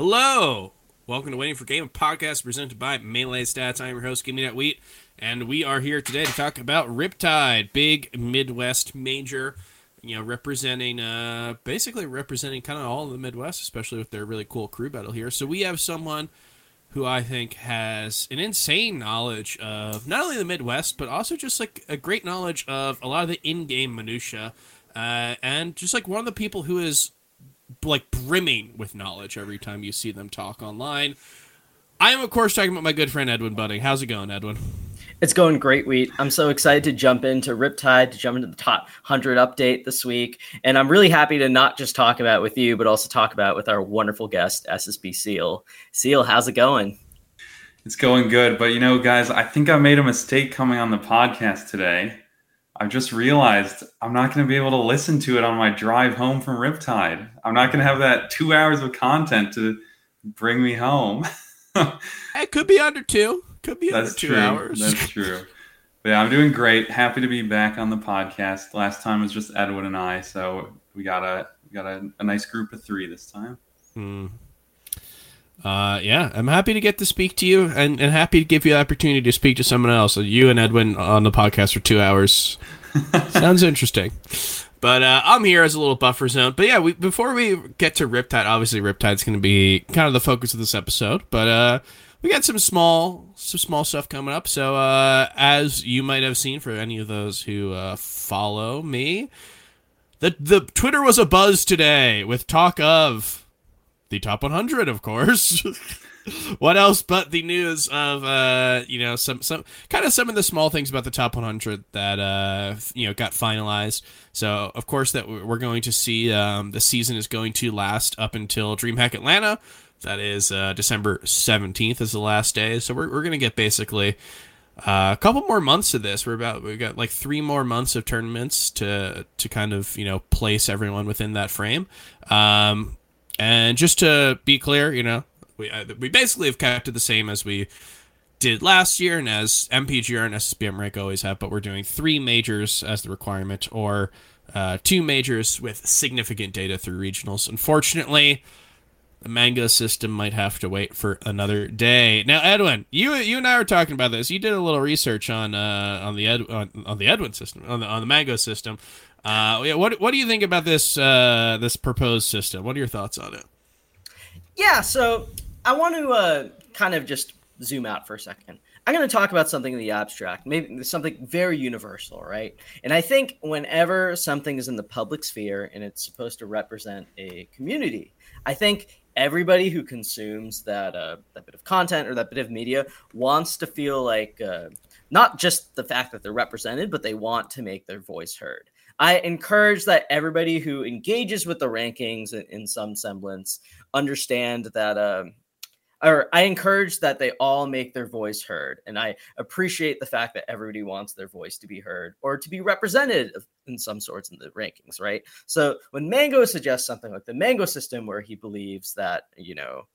Hello. Welcome to Waiting for Game, podcast presented by Melee Stats. I'm your host, Gimme That Wheat, and we are here today to talk about Riptide, big Midwest major, you know, representing, uh, basically representing kind of all of the Midwest, especially with their really cool crew battle here. So we have someone who I think has an insane knowledge of not only the Midwest, but also just like a great knowledge of a lot of the in-game minutia, uh, and just like one of the people who is like brimming with knowledge every time you see them talk online. I am, of course, talking about my good friend Edwin Budding. How's it going, Edwin? It's going great, Wheat. I'm so excited to jump into Riptide, to jump into the top 100 update this week. And I'm really happy to not just talk about with you, but also talk about with our wonderful guest, SSB Seal. Seal, how's it going? It's going good. But you know, guys, I think I made a mistake coming on the podcast today. I've just realized I'm not going to be able to listen to it on my drive home from Riptide. I'm not going to have that two hours of content to bring me home. it could be under two. Could be That's under two true. hours. That's true. But yeah, I'm doing great. Happy to be back on the podcast. Last time was just Edwin and I, so we got a we got a, a nice group of three this time. Mm. Uh, yeah, I'm happy to get to speak to you and, and happy to give you the opportunity to speak to someone else. You and Edwin on the podcast for two hours. Sounds interesting. But uh, I'm here as a little buffer zone. But yeah, we, before we get to Riptide, obviously Riptide's going to be kind of the focus of this episode. But uh, we got some small some small stuff coming up. So uh, as you might have seen for any of those who uh, follow me, the the Twitter was a buzz today with talk of the top 100, of course. what else but the news of uh you know some some kind of some of the small things about the top 100 that uh you know got finalized so of course that we're going to see um the season is going to last up until dreamhack atlanta that is uh december 17th is the last day so we're, we're gonna get basically uh, a couple more months of this. We're about we got like three more months of tournaments to to kind of you know place everyone within that frame. Um, and just to be clear, you know, we uh, we basically have kept it the same as we did last year, and as MPGR and SSBM rank always have. But we're doing three majors as the requirement, or uh, two majors with significant data through regionals. Unfortunately, the Mango system might have to wait for another day. Now, Edwin, you you and I were talking about this. You did a little research on uh, on the Ed, on, on the Edwin system on the on the Mango system. Uh, what what do you think about this uh, this proposed system? What are your thoughts on it? Yeah, so I want to uh, kind of just zoom out for a second. I'm going to talk about something in the abstract, maybe something very universal, right? And I think whenever something is in the public sphere and it's supposed to represent a community, I think everybody who consumes that uh, that bit of content or that bit of media wants to feel like uh, not just the fact that they're represented, but they want to make their voice heard. I encourage that everybody who engages with the rankings in, some semblance understand that, um, or I encourage that they all make their voice heard. And I appreciate the fact that everybody wants their voice to be heard or to be represented in some sorts in the rankings, right? So when Mango suggests something like the Mango system, where he believes that, you know,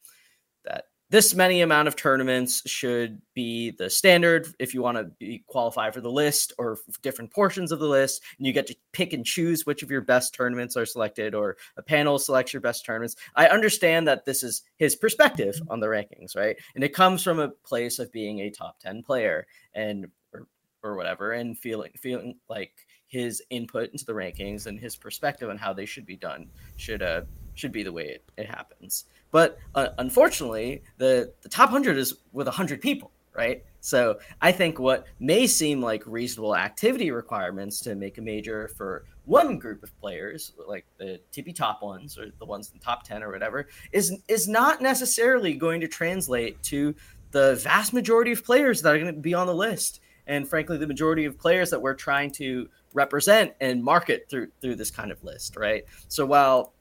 that this many amount of tournaments should be the standard if you want to be, qualify for the list or different portions of the list and you get to pick and choose which of your best tournaments are selected or a panel selects your best tournaments. I understand that this is his perspective on the rankings right? And it comes from a place of being a top 10 player and or, or whatever and feeling feeling like his input into the rankings and his perspective on how they should be done should uh should be the way it, it happens but uh, unfortunately, the, the top 100 is with 100 people, right? So I think what may seem like reasonable activity requirements to make a major for one group of players, like the tippy top ones or the ones in the top 10 or whatever, is is not necessarily going to translate to the vast majority of players that are going to be on the list. And frankly, the majority of players that we're trying to represent and market through through this kind of list, right? So while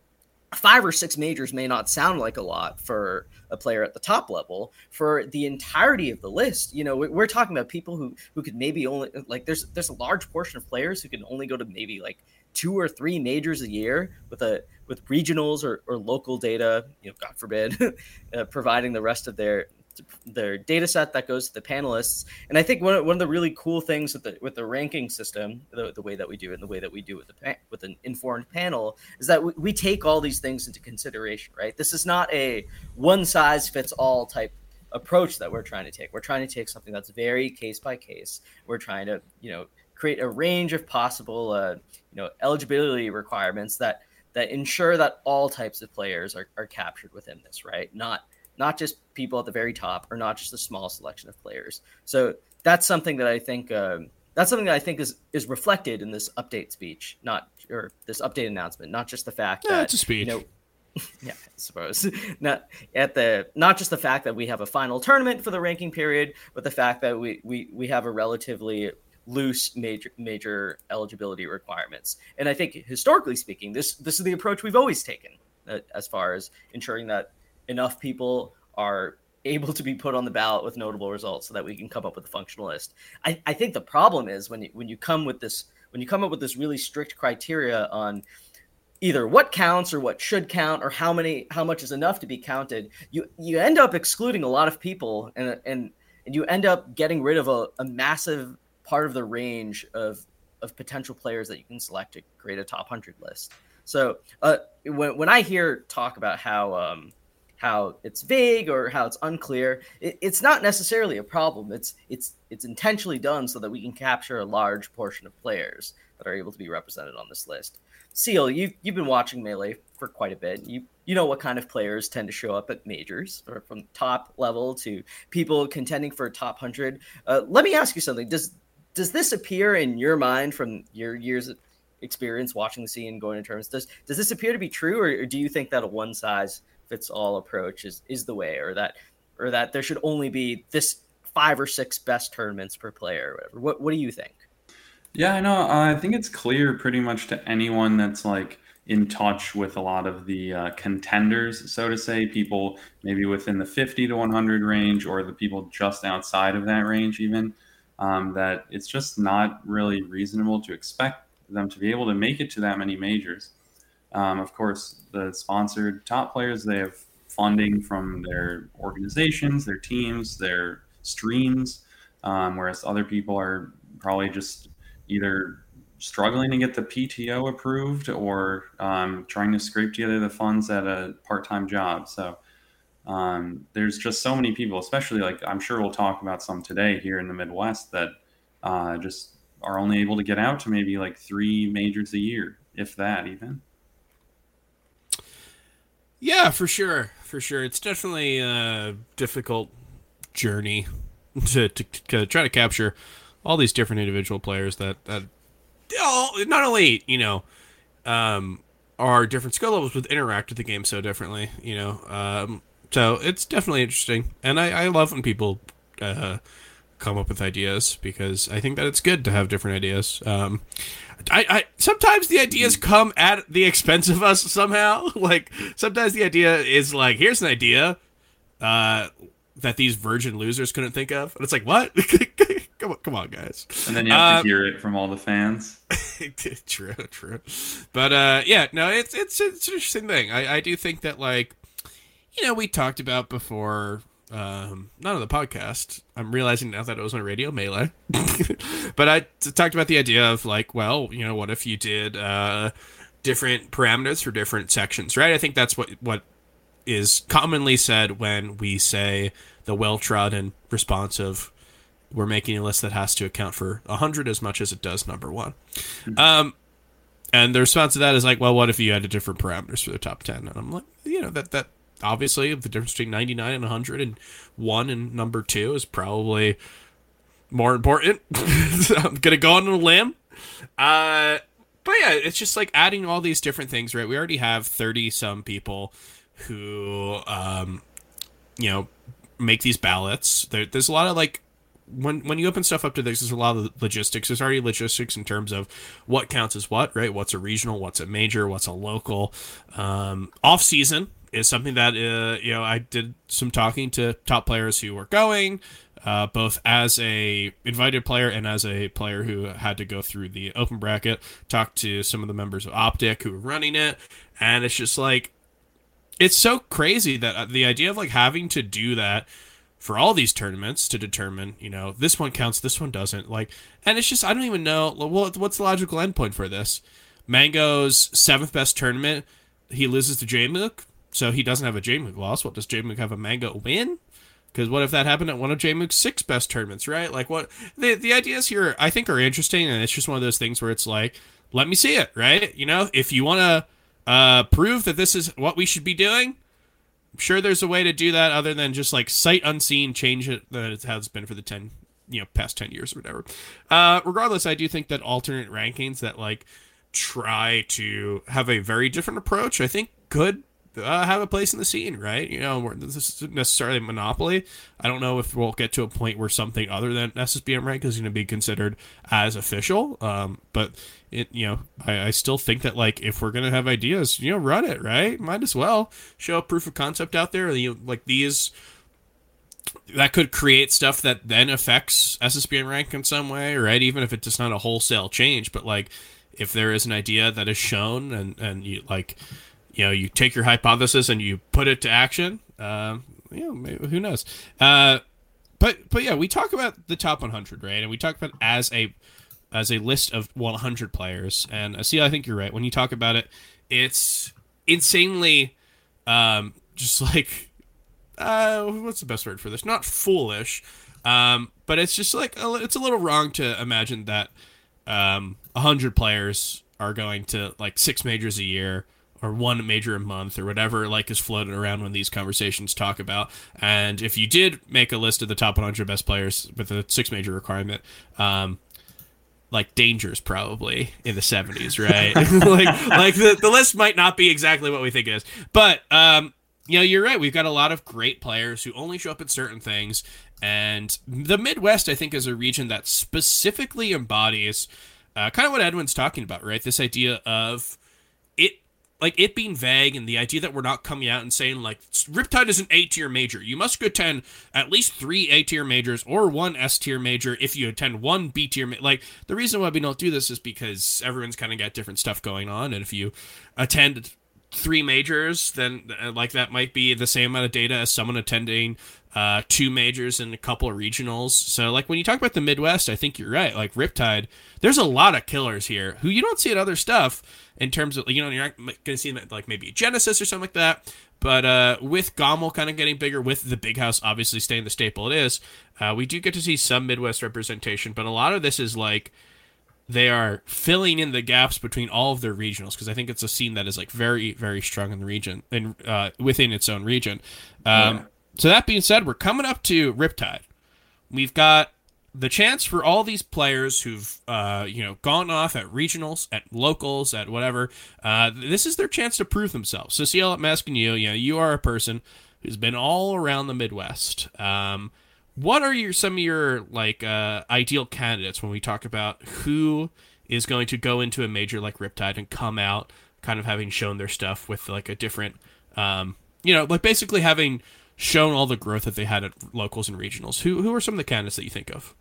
five or six majors may not sound like a lot for a player at the top level for the entirety of the list. You know we're talking about people who who could maybe only like there's there's a large portion of players who can only go to maybe like two or three majors a year with a with regionals or, or local data you know god forbid uh, providing the rest of their their data set that goes to the panelists. And I think one of, one of the really cool things with the with the ranking system, the, the way that we do it, and the way that we do it with the with an informed panel, is that we, we take all these things into consideration. Right, this is not a one size fits all type approach that we're trying to take. We're trying to take something that's very case by case. We're trying to you know create a range of possible uh, you know eligibility requirements that that ensure that all types of players are, are captured within this right not not just people at the very top or not just a small selection of players so that's something that i think um, that's something that i think is is reflected in this update speech not or this update announcement not just the fact yeah, that it's a speech. you know yeah, I suppose not at the not just the fact that we have a final tournament for the ranking period, but the fact that we we we have a relatively loose major major eligibility requirements. And I think historically speaking, this this is the approach we've always taken uh, as far as ensuring that enough people are able to be put on the ballot with notable results so that we can come up with a functional list. I, I think the problem is when you when you come with this when you come up with this really strict criteria on either what counts or what should count or how many how much is enough to be counted, you you end up excluding a lot of people and and and you end up getting rid of a, a massive part of the range of of potential players that you can select to create a top 100 list. So uh, when, when I hear talk about how um, how it's vague or how it's unclear, it, it's not necessarily a problem. It's it's it's intentionally done so that we can capture a large portion of players that are able to be represented on this list. Seal, you've you've been watching melee for quite a bit. You you know what kind of players tend to show up at majors, or from top level to people contending for top hundred. Uh, let me ask you something. Does does this appear in your mind from your years of experience watching the scene going to terms? Does does this appear to be true, or, or do you think that a one size fits all approach is is the way, or that or that there should only be this five or six best tournaments per player, or whatever? What what do you think? Yeah, I know. Uh, I think it's clear pretty much to anyone that's like in touch with a lot of the uh, contenders, so to say, people maybe within the 50 to 100 range or the people just outside of that range, even um, that it's just not really reasonable to expect them to be able to make it to that many majors. Um, of course, the sponsored top players, they have funding from their organizations, their teams, their streams, um, whereas other people are probably just either struggling to get the PTO approved or um, trying to scrape together the funds at a part time job. So um, there's just so many people, especially like I'm sure we'll talk about some today here in the Midwest that uh, just are only able to get out to maybe like three majors a year, if that even. Yeah, for sure, for sure. It's definitely a difficult journey to, to, to try to capture all these different individual players that that all, not only you know um, are different skill levels, but interact with the game so differently. You know, um, so it's definitely interesting, and I, I love when people uh, come up with ideas because I think that it's good to have different ideas. Um, I, I sometimes the ideas come at the expense of us somehow. like sometimes the idea is like, here's an idea uh, that these virgin losers couldn't think of, and it's like, what? come on, come on, guys. And then you have um, to hear it from all the fans. true, true. But uh, yeah, no, it's it's it's an interesting thing. I, I do think that like you know, we talked about before, um, not on the podcast. I'm realizing now that it was on Radio Melee, but I talked about the idea of like, well, you know, what if you did uh, different parameters for different sections, right? I think that's what what is commonly said when we say the well trodden response of we're making a list that has to account for 100 as much as it does number one. Mm-hmm. Um, and the response to that is like, well, what if you had different parameters for the top 10? And I'm like, you know, that, that obviously the difference between 99 and 100 and 1 and number 2 is probably more important i'm gonna go on a limb uh but yeah it's just like adding all these different things right we already have 30 some people who um you know make these ballots there, there's a lot of like when when you open stuff up to this, there's a lot of logistics. There's already logistics in terms of what counts as what, right? What's a regional, what's a major, what's a local. Um, off season, is something that uh, you know I did some talking to top players who were going, uh, both as a invited player and as a player who had to go through the open bracket. Talked to some of the members of Optic who were running it, and it's just like it's so crazy that uh, the idea of like having to do that for all these tournaments to determine, you know, this one counts, this one doesn't. Like, and it's just I don't even know well, what's the logical endpoint for this. Mango's seventh best tournament, he loses to Jmook, so he doesn't have a Jmook loss. What does Jmook have a Mango win? Because what if that happened at one of Jmook's six best tournaments, right? Like what the the ideas here I think are interesting, and it's just one of those things where it's like, let me see it, right? You know, if you want to uh, prove that this is what we should be doing, I'm sure there's a way to do that other than just like sight unseen change it that it has been for the 10 you know past 10 years or whatever uh regardless i do think that alternate rankings that like try to have a very different approach i think could uh, have a place in the scene, right? You know, this isn't necessarily monopoly. I don't know if we'll get to a point where something other than SSBM rank is going to be considered as official. Um, but it, you know, I, I still think that like if we're gonna have ideas, you know, run it, right? Might as well show a proof of concept out there. You know, like these that could create stuff that then affects SSBM rank in some way, right? Even if it's just not a wholesale change, but like if there is an idea that is shown and and you like you know you take your hypothesis and you put it to action uh, you know maybe, who knows? Uh, but but yeah we talk about the top 100 right? And we talk about as a as a list of 100 players. And uh, see i think you're right. When you talk about it it's insanely um, just like uh, what's the best word for this? Not foolish um, but it's just like it's a little wrong to imagine that um, 100 players are going to like six majors a year or one major a month or whatever like is floated around when these conversations talk about. And if you did make a list of the top 100 best players with a six major requirement, um, like dangers probably in the 70s, right? like like the, the list might not be exactly what we think it is. But um, you know, you're right. We've got a lot of great players who only show up at certain things. And the Midwest, I think, is a region that specifically embodies uh, kind of what Edwin's talking about, right? This idea of like it being vague and the idea that we're not coming out and saying like Riptide is an A tier major. You must attend at least three A tier majors or one S tier major if you attend one B tier. Ma- like the reason why we don't do this is because everyone's kind of got different stuff going on, and if you attend three majors, then uh, like that might be the same amount of data as someone attending uh, two majors and a couple of regionals. So, like when you talk about the Midwest, I think you're right. Like Riptide, there's a lot of killers here who you don't see at other stuff in terms of you know you're not going to see them like maybe Genesis or something like that. But uh, with GOML kind of getting bigger, with the big house obviously staying the staple it is, uh, we do get to see some Midwest representation. But a lot of this is like they are filling in the gaps between all of their regionals because I think it's a scene that is like very very strong in the region and uh, within its own region. Um, yeah so that being said, we're coming up to Riptide. We've got the chance for all these players who've uh, you know gone off at regionals, at locals, at whatever. Uh, this is their chance to prove themselves. So, Seal, I'm asking you. You know, you are a person who's been all around the Midwest. Um, what are your some of your like uh, ideal candidates when we talk about who is going to go into a major like Riptide and come out kind of having shown their stuff with like a different, um, you know, like basically having shown all the growth that they had at locals and regionals. Who who are some of the candidates that you think of?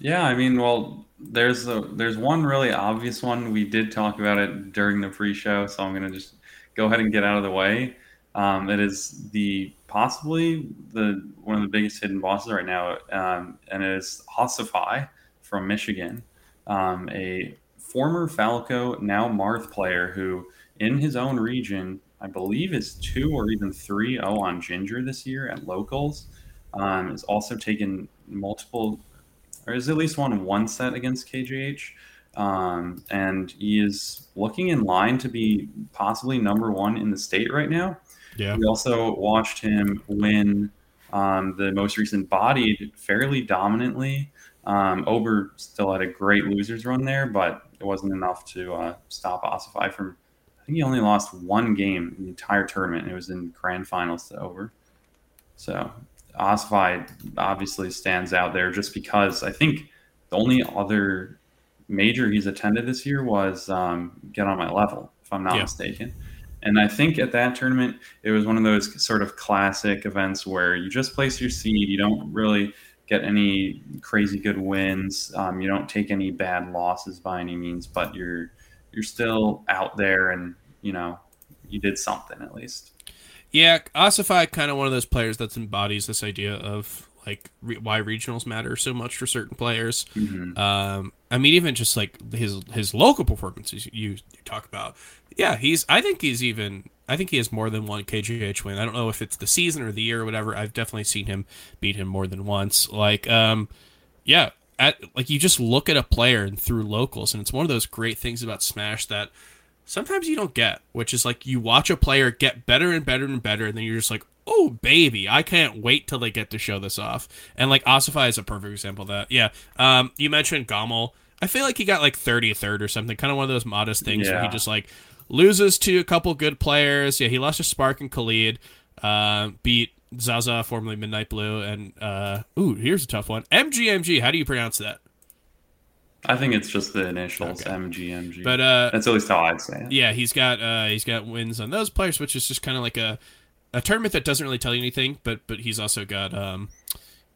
Yeah, I mean, well, there's a, there's one really obvious one. We did talk about it during the pre-show, so I'm gonna just go ahead and get out of the way. Um, it is the possibly the one of the biggest hidden bosses right now, um, and it is Ossify from Michigan, um, a former Falco, now Marth player who, in his own region, I believe is two or even three zero on Ginger this year at locals. Um, is also taken multiple, or is at least won one set against KJH. Um, and he is looking in line to be possibly number one in the state right now. Yeah. We also watched him win um, the most recent bodied fairly dominantly. Um, Ober still had a great losers run there, but it wasn't enough to uh, stop Ossify from I think he only lost one game in the entire tournament. It was in grand finals to Ober. So Ossify obviously stands out there just because I think the only other major he's attended this year was um, Get on My Level, if I'm not yeah. mistaken. And I think at that tournament, it was one of those sort of classic events where you just place your seed. You don't really get any crazy good wins. Um, you don't take any bad losses by any means, but you're you're still out there and you know you did something at least. Yeah, Ossify kind of one of those players that embodies this idea of like re- why regionals matter so much for certain players. Mhm. Um, I mean, even just like his his local performances you, you talk about. Yeah, he's. I think he's even. I think he has more than one KJH win. I don't know if it's the season or the year or whatever. I've definitely seen him beat him more than once. Like, um, yeah, at like you just look at a player and through locals, and it's one of those great things about Smash that sometimes you don't get, which is like you watch a player get better and better and better, and then you're just like, oh baby, I can't wait till they get to show this off. And like Ossify is a perfect example of that. Yeah. Um, you mentioned GOML. I feel like he got like 33rd or something, kind of one of those modest things where he just like loses to a couple good players. Yeah, he lost to Spark and Khalid. Uh, beat Zaza, formerly Midnight Blue, and uh, ooh, here's a tough one. MGMG. How do you pronounce that? I think it's just the initials Okay. MGMG. But uh, that's at least how I'd say it. yeah, he's got uh, he's got wins on those players, which is just kind of like a a tournament that doesn't really tell you anything. But but he's also got um,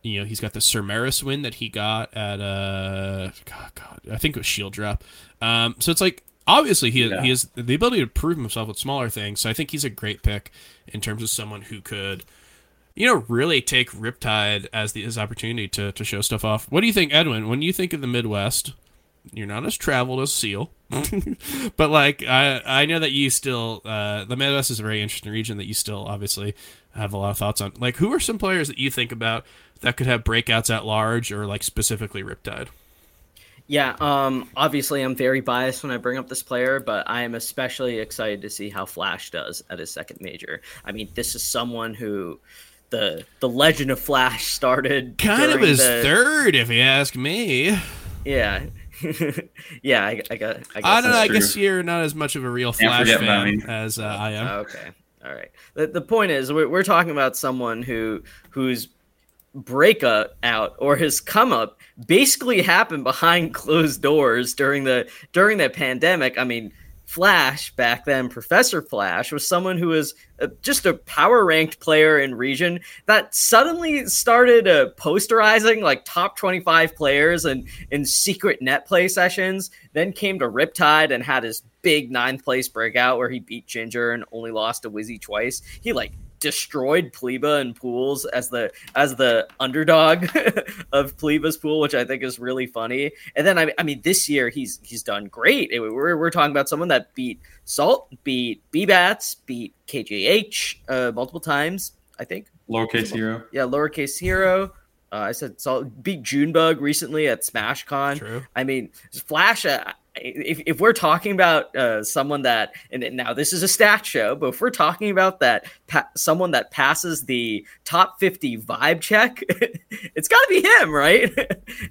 you know, he's got the Sir Maris win that he got at uh, God, God, I think it was Shield Drop. Um, so it's like obviously he Yeah. he has the ability to prove himself with smaller things. So I think he's a great pick in terms of someone who could. You know, really take Riptide as the his opportunity to, to show stuff off. What do you think, Edwin? When you think of the Midwest, you're not as traveled as Seal, but like I I know that you still uh, the Midwest is a very interesting region that you still obviously have a lot of thoughts on. Like, who are some players that you think about that could have breakouts at large or like specifically Riptide? Yeah, um, obviously I'm very biased when I bring up this player, but I am especially excited to see how Flash does at his second major. I mean, this is someone who the the legend of Flash started Kind of his the- third, if you ask me. Yeah, yeah, I, I got. I, guess I don't know. I guess you're not as much of a real Flash fan Bammy. as uh, I am. Okay. All right. The, the point is, we're, we're talking about someone who whose breakup out or his come up basically happened behind closed doors during the during the pandemic. I mean, Flash back then, Professor Flash was someone who was uh, just a power ranked player in region that suddenly started uh, posterizing like top 25 players and in secret net play sessions. Then came to Riptide and had his big ninth place breakout where he beat Ginger and only lost to Wizzy twice. He like destroyed Pleba and pools as the as the underdog of Pleba's pool, which I think is really funny. And then I, I mean, this year he's he's done great. We're, we're talking about someone that beat Salt, beat B-Bats, beat KJH uh, multiple times. I think Lowercase hero. yeah, lowercase hero. Uh, I said Salt beat Junebug recently at SmashCon. True. I mean, Flash. Uh, if, if we're talking about uh, someone that, and now this is a stat show, but if we're talking about that, pa- someone that passes the top fifty vibe check, it's got to be him, right?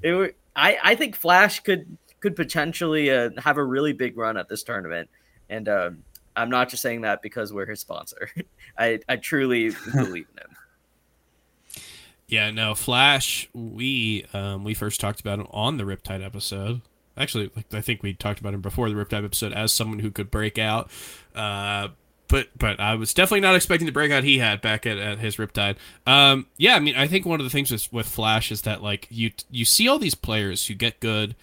it, w- I I think Flash could could potentially uh, have a really big run at this tournament, and um, I'm not just saying that because we're his sponsor. I I truly believe in him. Yeah, no, Flash. We um, we first talked about him on the Riptide episode. Actually, like I think we talked about him before the Riptide episode as someone who could break out. Uh, but but I was definitely not expecting the breakout he had back at, at his Riptide. Um, yeah, I mean, I think one of the things with, with Flash is that like you you see all these players who get good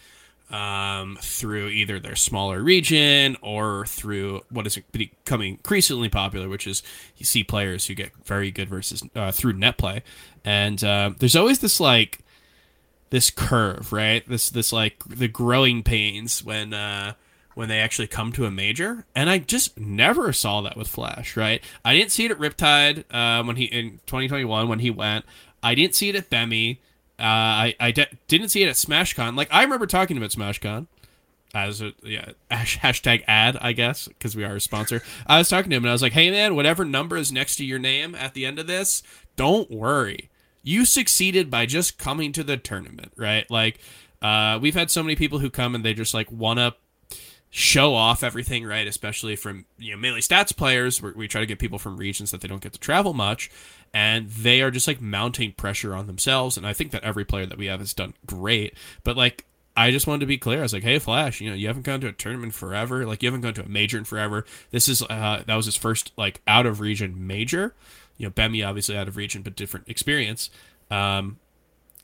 um, through either their smaller region or through what is becoming increasingly popular, which is you see players who get very good versus uh, through net play, and uh, there's always this like this curve, right? This this like the growing pains when uh, when they actually come to a major, and I just never saw that with Flash, right? I didn't see it at Riptide uh, when he in 2021 when he went. I didn't see it at Bemi. Uh, I I de- didn't see it at SmashCon. Like I remember talking about SmashCon as a yeah hashtag ad I guess because we are a sponsor. I was talking to him and I was like, hey man, whatever number is next to your name at the end of this, don't worry. You succeeded by just coming to the tournament, right? Like uh, we've had so many people who come and they just like want to show off everything, right? Especially from you know mainly stats players. Where we try to get people from regions that they don't get to travel much, and they are just like mounting pressure on themselves. And I think that every player that we have has done great, but like. I just wanted to be clear. I was like, "Hey, Flash, you know, you haven't gone to a tournament forever. Like, you haven't gone to a major in forever. This is uh, that was his first like out of region major. You know, Bemi obviously out of region, but different experience. Um,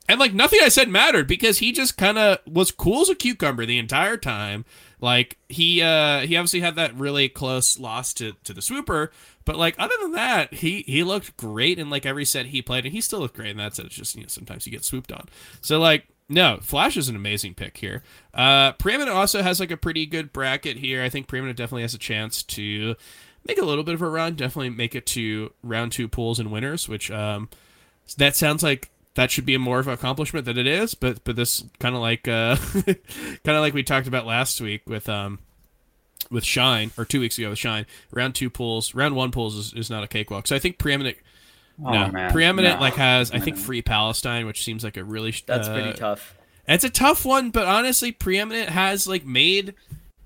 And like nothing I said mattered because he just kind of was cool as a cucumber the entire time. Like he uh he obviously had that really close loss to to the swooper, but like other than that, he he looked great in like every set he played, and he still looked great in that set. It's just you know sometimes you get swooped on. So like no, Flash is an amazing pick here. Uh, Preeminent also has like a pretty good bracket here. I think Preeminent definitely has a chance to make a little bit of a run. Definitely make it to round two pools and winners, which um, that sounds like that should be a more of an accomplishment than it is. But but this kind of like uh, kind of like we talked about last week with um with Shine or two weeks ago with Shine. Round two pools, round one pools is, is not a cakewalk. So I think Preeminent Oh, no, man. preeminent No. like has I think free Palestine, which seems like a really That's uh, pretty tough. It's a tough one, but honestly, preeminent has like made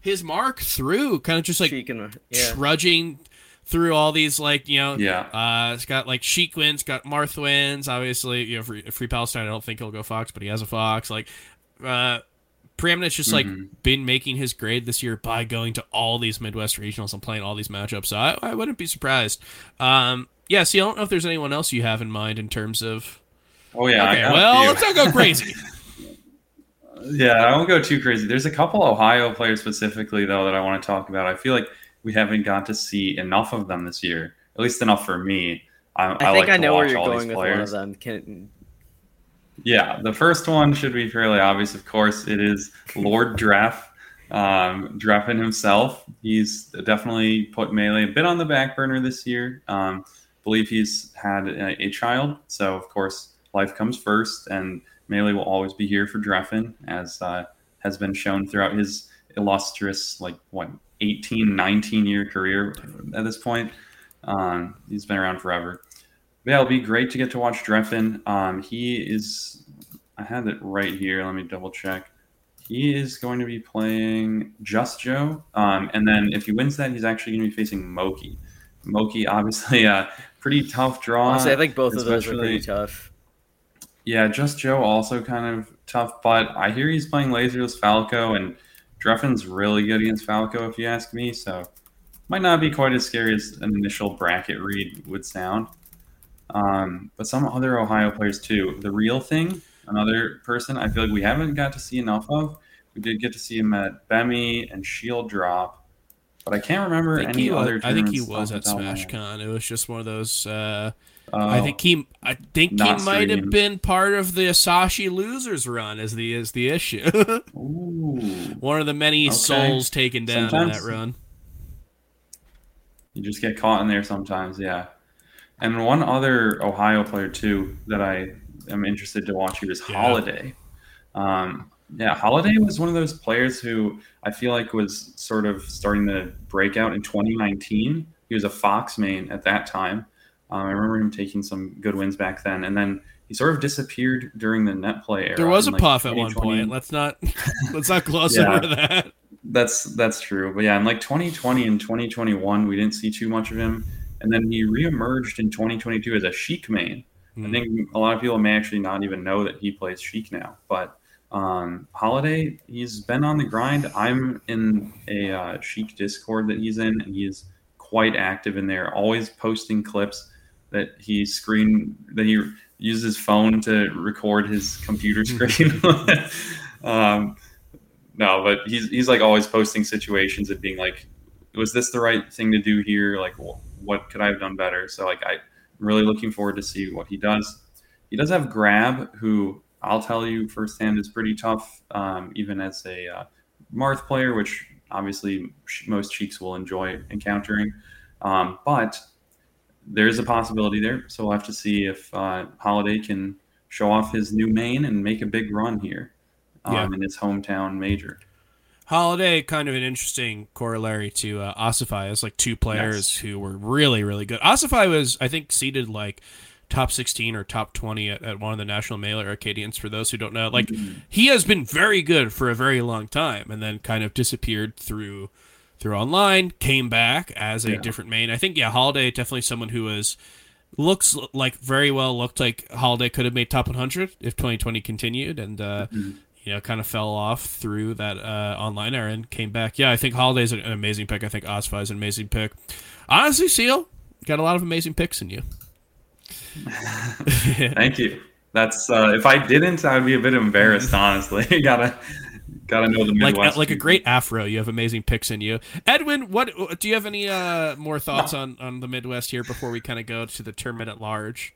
his mark through kind of just like Sheik and- yeah. trudging through all these like you know Yeah. uh it's got like Sheik wins, got Marth wins, obviously you know free, free Palestine. I don't think he'll go Fox, but he has a Fox. Like uh preeminent's just like Mhm. been making his grade this year by going to all these Midwest regionals and playing all these matchups. So I, I wouldn't be surprised. Um yeah, see, I don't know if there's anyone else you have in mind in terms of. Oh yeah. Okay, got well, few. let's not go crazy. Yeah, I won't go too crazy. There's a couple Ohio players specifically though that I want to talk about. I feel like we haven't got to see enough of them this year, at least enough for me. I, I I think like I know where you're going with one of them. Can, Yeah, the first one should be fairly obvious. Of course, it is Lord Draff, um, Drephen himself. He's definitely put melee a bit on the back burner this year. Um, believe he's had a, a child, so of course life comes first, and melee will always be here for Drephen, as uh, has been shown throughout his illustrious, like what 18, 19 year career at this point. Um, he's been around forever. Yeah, it'll be great to get to watch Drephen. Um, he is, I have it right here. Let me double check. He is going to be playing Just Joe. Um, and then if he wins that, he's actually going to be facing Moky. Moky, obviously, a pretty tough draw. honestly, I think both of those are pretty tough. Yeah, Just Joe also kind of tough, but I hear he's playing Laserless Falco, and Drephen's really good against Falco, if you ask me. So might not be quite as scary as an initial bracket read would sound. Um, but some other Ohio players too. The real thing, another person I feel like we haven't got to see enough of. We did get to see him at Bemi and Shield Drop, but I can't remember I any he was, other. I think he was at the top of my Smash. Con. It was just one of those. Uh, I think he. I think he might have been part of the Asashi losers run. Is the is the issue? One of the many Okay. souls taken down in that run. You just get caught in there sometimes, yeah. And one other Ohio player too that I am interested to watch here is Yeah. Holiday. Um, yeah, Holiday was one of those players who I feel like was sort of starting to break out in 2019. He was a Fox main at that time. Um, I remember him taking some good wins back then, and then he sort of disappeared during the net play era. There was a like, puff at one point. Let's not let's not gloss Yeah. over that. That's that's true. But yeah, in like 2020 and 2021, we didn't see too much of him. And then he reemerged in 2022 as a Sheik main. I Hmm. think a lot of people may actually not even know that he plays Sheik now. But um, Holiday, he's been on the grind. I'm in a uh, Sheik Discord that he's in, and he is quite active in there, always posting clips that he screen that he uses his phone to record his computer screen. um, no, but he's he's like always posting situations and being like, was this the right thing to do here? Like, wh- what could I have done better? So like, I'm really looking forward to see what he does. He does have Grab, who I'll tell you firsthand is pretty tough, um, even as a uh, Marth player, which obviously sh- most Sheiks will enjoy encountering. Um, but there's a possibility there, so we'll have to see if uh, Holiday can show off his new main and make a big run here um, Yeah. in his hometown major. Holiday, kind of an interesting corollary to uh, Ossify as like two players Yes. who were really, really good. Ossify was, I think, seated like top 16 or top 20 at, at one of the national Melee Arcadians. For those who don't know, like he has been very good for a very long time, and then kind of disappeared through through online. Came back as a Yeah. different main. I think yeah, Holiday definitely someone who was looks like very well looked like Holiday could have made top 100 if 2020 continued, and uh, Mhm. you know kind of fell off through that uh, online era and came back. Yeah, I think Holiday's an, an amazing pick. I think Ossify is an amazing pick. Honestly, Seal got a lot of amazing picks in you. Thank you. That's uh, if I didn't, I'd be a bit embarrassed. Honestly, you gotta gotta know the like Midwest. like a great afro. You have amazing picks in you, Edwin. What do you have any uh, more thoughts on on the Midwest here before we kind of go to the tournament at large?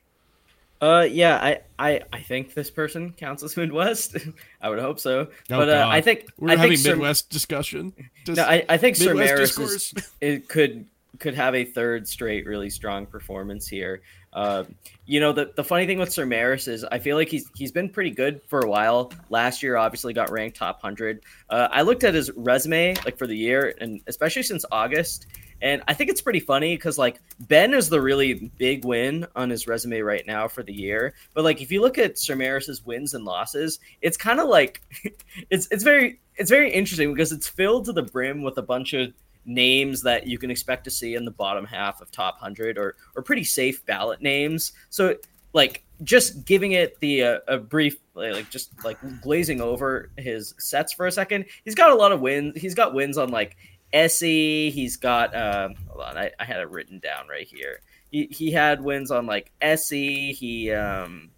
Uh, yeah, I, I, I think this person counts as Midwest. I would hope so. Oh, but uh, I think We're I having think Sir- Midwest discussion. Just no, I, I think Sir Midwest Maris discourse. is, it could could have a third straight really strong performance here. Uh, you know, the, the funny thing with Sir Maris is I feel like he's he's been pretty good for a while. Last year, obviously, got ranked top hundred. Uh, I looked at his resume like for the year, and especially since August, and I think it's pretty funny because like Ben is the really big win on his resume right now for the year. But like if you look at Sir Maris's wins and losses, it's kind of like it's it's very it's very interesting because it's filled to the brim with a bunch of names that you can expect to see in the bottom half of top 100 or or pretty safe ballot names. So like just giving it the uh, a brief like just like glazing over his sets for a second he's got a lot of wins he's got wins on like SE he's got um hold on I, I had it written down right here. He, he had wins on like SE he um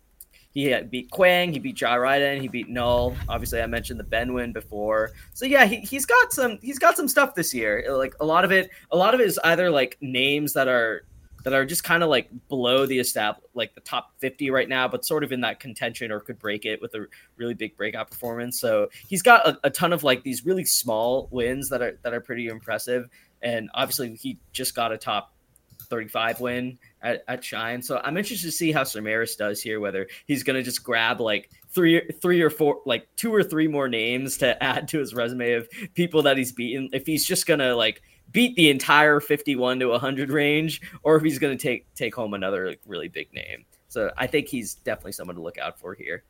he beat Quang, he beat Ja Raiden, he beat Null. Obviously, I mentioned the Ben win before. So yeah, he, he's got some he's got some stuff this year. Like a lot of it, a lot of it is either like names that are that are just kind of like below the established like the top 50 right now, but sort of in that contention or could break it with a really big breakout performance. So he's got a, a ton of like these really small wins that are that are pretty impressive. And obviously he just got a top 35 win at, at Shine. So I'm interested to see how Sir Maris does here, whether he's going to just grab like three, three or four, like two or three more names to add to his resume of people that he's beaten. If he's just going to like beat the entire 51 to 100 range, or if he's going to take take home another like, really big name. So I think he's definitely someone to look out for here.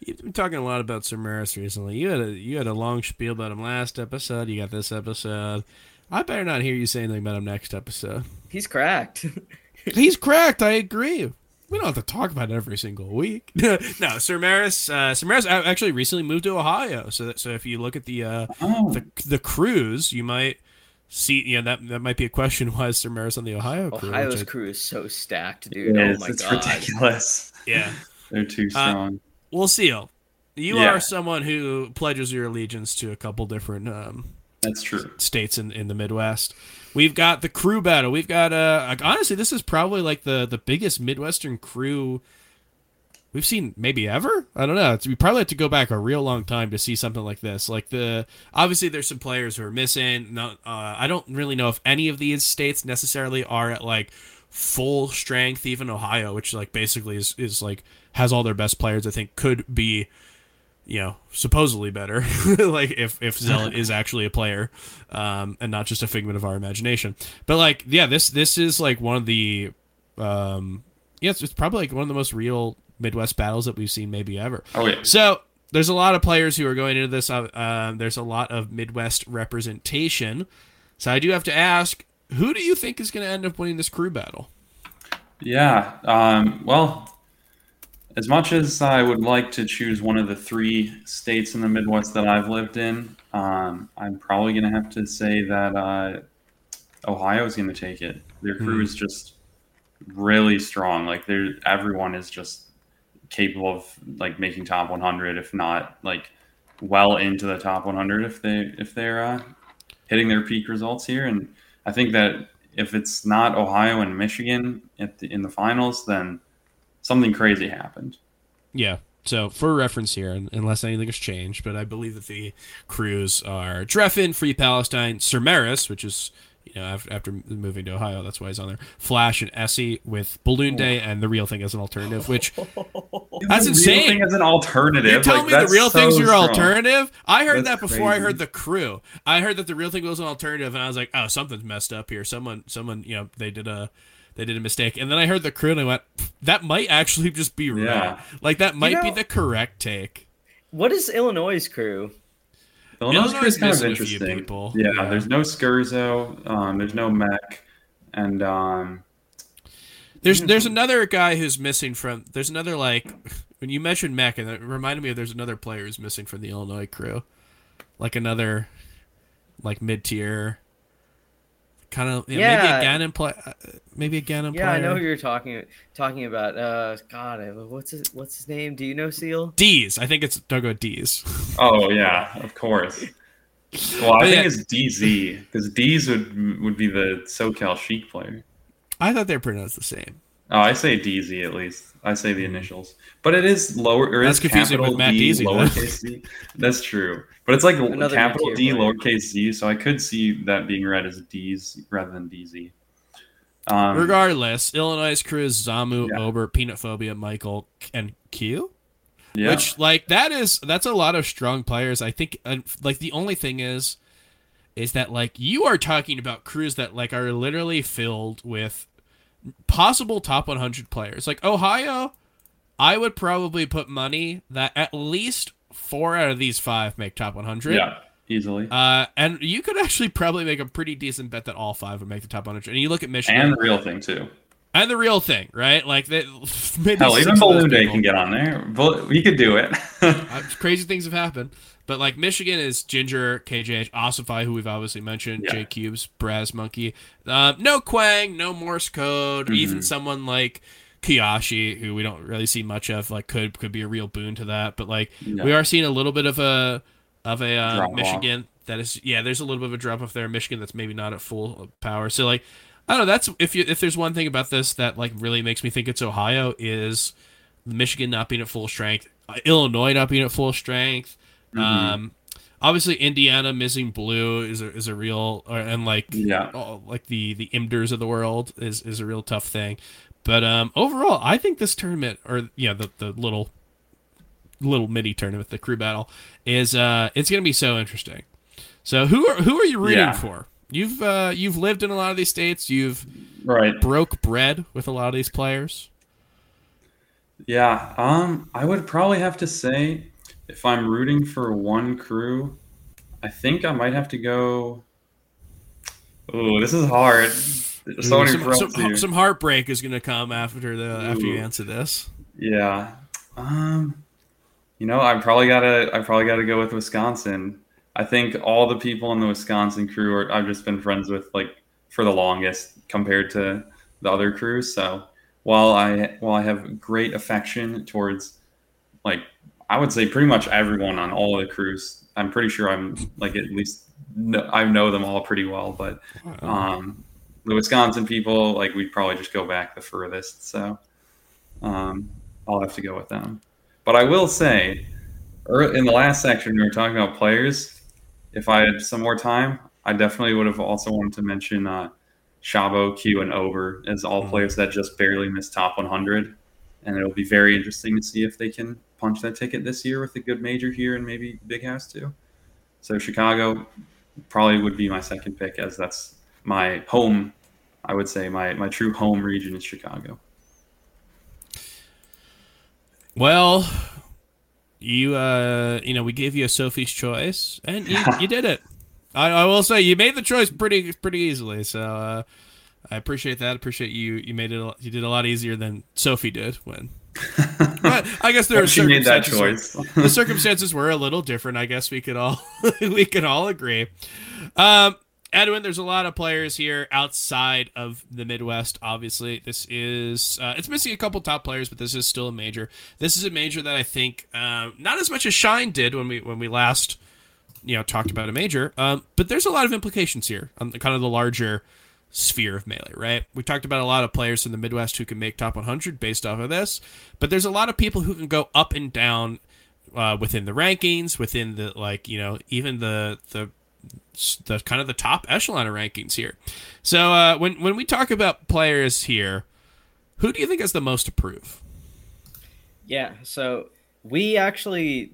You've been talking a lot about Sir recently. You had a you had a long spiel about him last episode. You got this episode. I better not hear you say anything about him next episode. He's cracked. He's cracked. I agree. We don't have to talk about it every single week. no, Sir Maris. Uh, Sir Maris a- actually recently moved to Ohio. So that, so if you look at the uh, Oh, the the cruise, you might see. Yeah, that that might be a question. Why is Sir Maris on the Ohio cruise? Ohio's I- crew is so stacked, dude. it oh is. my it's god. ridiculous. yeah. They're too strong. We'll see. you Yeah. are someone who pledges your allegiance to a couple different um, That's true. states in, in the Midwest. We've got the crew battle. We've got uh honestly, this is probably like the the biggest Midwestern crew we've seen maybe ever. I don't know. It's, we probably have to go back a real long time to see something like this. Like the obviously there's some players who are missing. No, uh, I don't really know if any of these states necessarily are at like full strength. Even Ohio, which like basically is is like has all their best players. I think could be you know, supposedly better. like if if Zealot is actually a player, um, and not just a figment of our imagination. But like, yeah, this this is like one of the, um, yeah, it's, it's probably like one of the most real Midwest battles that we've seen maybe ever. Oh yeah. So there's a lot of players who are going into this. Uh, um, there's a lot of Midwest representation. So I do have to ask, who do you think is going to end up winning this crew battle? Yeah. Um, well, as much as I would like to choose one of the three states in the Midwest that I've lived in, um, I'm probably going to have to say that uh, Ohio is going to take it. Their crew Hmm. is just really strong. Like they're everyone is just capable of like making top 100, if not like well into the top 100 if they if they're uh, hitting their peak results here. And I think that if it's not Ohio and Michigan at the, in the finals, then something crazy happened. Yeah. So for reference here, unless anything has changed, but I believe that the crews are Drephen, Free Palestine, Sir Maris, which is you know after, after moving to Ohio, that's why he's on there. Flash and Essie with Balloon Day and the real thing as an alternative. Which That's The real insane. Thing as an alternative. you're telling like, me the real so thing's your strong. alternative? I heard That's that before I heard the crew. I heard that the real thing was an alternative, and I was like, oh, something's messed up here. Someone, someone, you know, they did a. They did a mistake, and then I heard the crew, and I went, "That might actually just be right. Yeah. Like that might be know- the correct take." What is Illinois' crew? Illinois Illinois is is kind of missing a few interesting. people. Yeah, Yeah. there's no Skerzo, um, there's no Mech, and um, There's there's another guy who's missing from. There's another like when you mentioned Mech, and it reminded me of there's another player who's missing from the Illinois crew, like another like mid tier. Kind of yeah, Yeah. maybe a Ganon play, uh, maybe a Ganon Yeah, player. I know who you're talking talking about. Uh, God, what's his what's his name? Do you know Seal? D's. I think it's don't D's. Oh yeah, of course. Well, I But think yeah. it's DZ because D's would would be the SoCal Sheik player. I thought they were pronounced the same. Oh, I say DZ at least. I say the initials, but it is lower. Or That's is confusing capital with Matt D, Deasy, lowercase d. That's true, but it's like Another capital mid-tier D, player. lowercase z. So I could see that being read as D's rather than DZ. Um, Regardless, Illinois Cruz, Zamu, Yeah. Ober, Peanut Phobia, Michael, and Q. yeah, Which like that is that's a lot of strong players. I think uh, like the only thing is is that like you are talking about crews that like are literally filled with possible top 100 players. Like Ohio, I would probably put money that at least 4 out of these 5 make top 100. yeah, easily. Uh, and you could actually probably make a pretty decent bet that all five would make the top 100. And you look at Michigan and and, the real thing too. And the real thing, right? Like they, maybe Hell, even Balloon Day people- can get on there. Bal- We could do it. Uh, crazy things have happened. But like Michigan is Ginger, KJH, Ossify, who we've obviously mentioned, Yeah. J Cubes, Braz Monkey. Uh, no Quang, no Morse code, or even someone like Kiyoshi, who we don't really see much of, like could could be a real boon to that. But like Yeah. we are seeing a little bit of a of a uh, Drop-off. Michigan that is yeah, there's a little bit of a drop off there. Michigan that's maybe not at full power. So like I don't know. That's if you if there's one thing about this that like really makes me think it's Ohio is Michigan not being at full strength, uh, Illinois not being at full strength. Mm-hmm. Um, obviously Indiana missing blue is a, is a real or, and like Yeah. oh, like the the Imders of the world is is a real tough thing. But um, overall, I think this tournament or yeah the the little little mini tournament, the crew battle is uh it's gonna be so interesting. So who are who are you rooting Yeah. for? You've uh you've lived in a lot of these states. You've right. broke bread with a lot of these players. Yeah, um, I would probably have to say if I'm rooting for one crew, I think I might have to go. Oh, this is hard. So many some, some, some heartbreak is gonna come after the after you answer this. Yeah. Um, you know, I probably gotta I probably gotta go with Wisconsin. I think all the people in the Wisconsin crew are I've just been friends with like for the longest compared to the other crews. So while I while I have great affection towards like I would say pretty much everyone on all of the crews, I'm pretty sure I'm like at least know, I know them all pretty well. But um, the Wisconsin people, like we'd probably just go back the furthest. So um, I'll have to go with them. But I will say, in the last section, we were talking about players. If I had some more time, I definitely would have also wanted to mention uh, Shabo, Q, and Ober as all Mhm. players that just barely missed top 100. And it'll be very interesting to see if they can punch that ticket this year with a good major here and maybe Big House too. So Chicago probably would be my second pick as that's my home. I would say my, my true home region is Chicago. Well, you uh you know we gave you a Sophie's choice and you, you did it. I, I will say you made the choice pretty pretty easily. So uh, I appreciate that. Appreciate you you made it a you did a lot easier than Sophie did when. But I guess there are she made that circumstances- choice. the circumstances were a little different. I guess we could all we could all agree. Um, Edwin, there's a lot of players here outside of the Midwest. Obviously, this is uh, it's missing a couple top players, but this is still a major. This is a major that I think um, not as much as Shine did when we when we last you know talked about a major. Um, but there's a lot of implications here on the, kind of the larger sphere of melee, right? We talked about a lot of players from the Midwest who can make top 100 based off of this, but there's a lot of people who can go up and down uh, within the rankings, within the like you know even the the the kind of the top echelon of rankings here. So uh, when when we talk about players here, who do you think has the most to prove? Yeah, so we actually,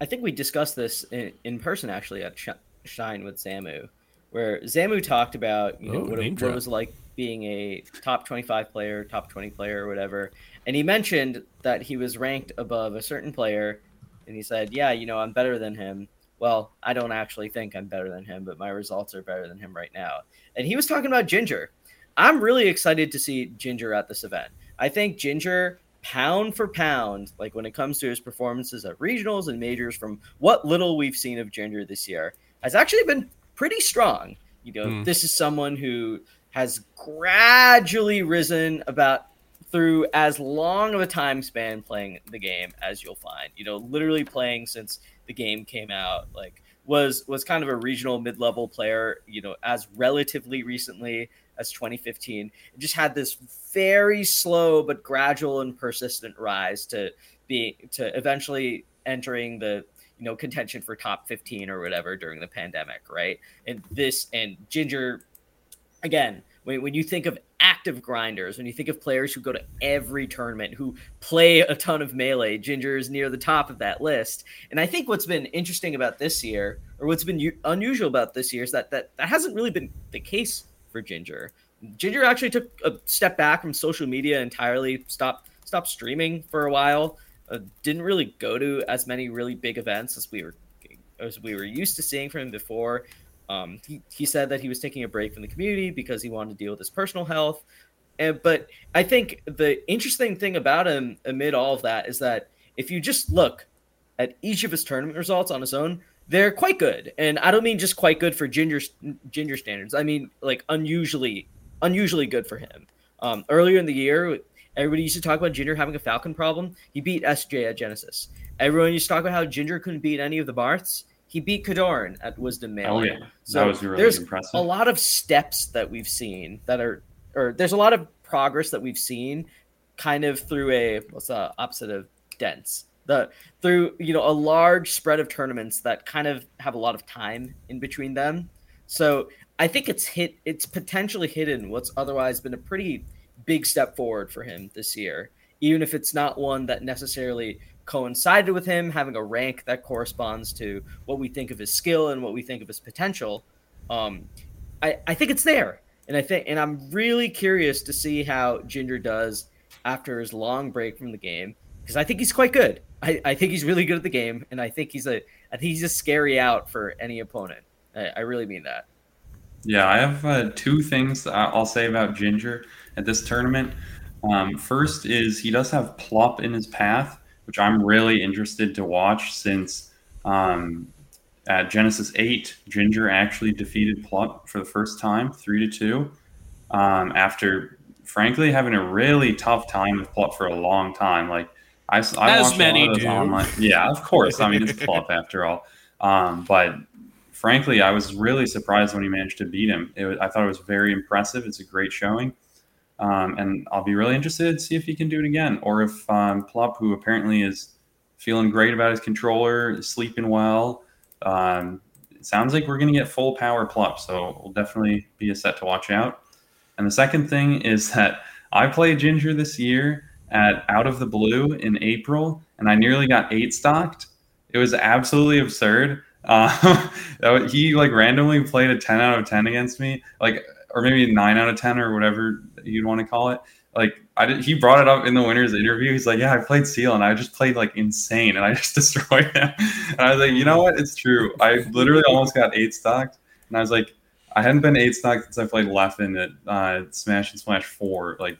I think we discussed this in, in person actually at Sh- Shine with Zamu, where Zamu talked about you know Oh, what, it, what it was like being a top 25 player, top 20 player, or whatever. And he mentioned that he was ranked above a certain player, and he said, "Yeah, you know, I'm better than him." Well, I don't actually think I'm better than him, but my results are better than him right now. And he was talking about Ginger. I'm really excited to see Ginger at this event. I think Ginger, pound for pound, like when it comes to his performances at regionals and majors, from what little we've seen of Ginger this year, has actually been pretty strong. You know, mm. this is someone who has gradually risen about through as long of a time span playing the game as you'll find. You know, literally playing since the game came out, like was was kind of a regional mid-level player, you know, as relatively recently as 2015. It just had this very slow but gradual and persistent rise to be to eventually entering the you know contention for top 15 or whatever during the pandemic, right? And this and Ginger again, when, when you think of active grinders, when you think of players who go to every tournament, who play a ton of melee, Ginger is near the top of that list. And I think what's been interesting about this year, or what's been u- unusual about this year, is that, that that hasn't really been the case for Ginger. Ginger actually took a step back from social media entirely, stopped stopped streaming for a while, uh, didn't really go to as many really big events as we were as we were used to seeing from him before. Um, he, he said that he was taking a break from the community because he wanted to deal with his personal health. And, but I think the interesting thing about him amid all of that is that if you just look at each of his tournament results on his own, they're quite good. And I don't mean just quite good for ginger ginger standards. I mean like unusually unusually good for him. Um, earlier in the year, everybody used to talk about Ginger having a Falcon problem. He beat SJ at Genesis. Everyone used to talk about how Ginger couldn't beat any of the Marths he beat Kodorin at Wisdom Mail. Oh yeah, so that was really there's impressive. A lot of steps that we've seen that are, or there's a lot of progress that we've seen, kind of through a what's the opposite of dense the through you know a large spread of tournaments that kind of have a lot of time in between them. So I think it's hit it's potentially hidden what's otherwise been a pretty big step forward for him this year, even if it's not one that necessarily coincided with him having a rank that corresponds to what we think of his skill and what we think of his potential. Um, I, I think it's there. And I think and I'm really curious to see how Ginger does after his long break from the game because I think he's quite good. I, I think he's really good at the game, and I think he's a I think he's a scary out for any opponent. I, I really mean that. Yeah, I have uh, two things I'll say about Ginger at this tournament. Um, first is he does have Plup in his path, which I'm really interested to watch since um, at Genesis 8, Ginger actually defeated Plup for the first time, 3 to 2, um, after frankly having a really tough time with Plup for a long time. Like, I, I As many do. Online. Yeah, of course. I mean, it's Plup after all. Um, but frankly, I was really surprised when he managed to beat him. Was, I thought it was very impressive. It's a great showing. Um, and I'll be really interested to see if he can do it again, or if um, Plup, who apparently is feeling great about his controller, sleeping well. Um, it sounds like we're going to get full power Plup, so we'll definitely be a set to watch out. And the second thing is that I played Ginger this year at Out of the Blue in April, and I nearly got eight stocked. It was absolutely absurd. Uh, he like randomly played a 10 out of 10 against me. Like or maybe nine out of ten or whatever you'd want to call it. Like I did, he brought it up in the winner's interview. He's like, "Yeah, I played Seal and I just played like insane and I just destroyed him." And I was like, "You know what? It's true. I literally almost got eight stocked." And I was like, "I hadn't been eight stocked since I played Leffen at uh, Smash and Splash Four like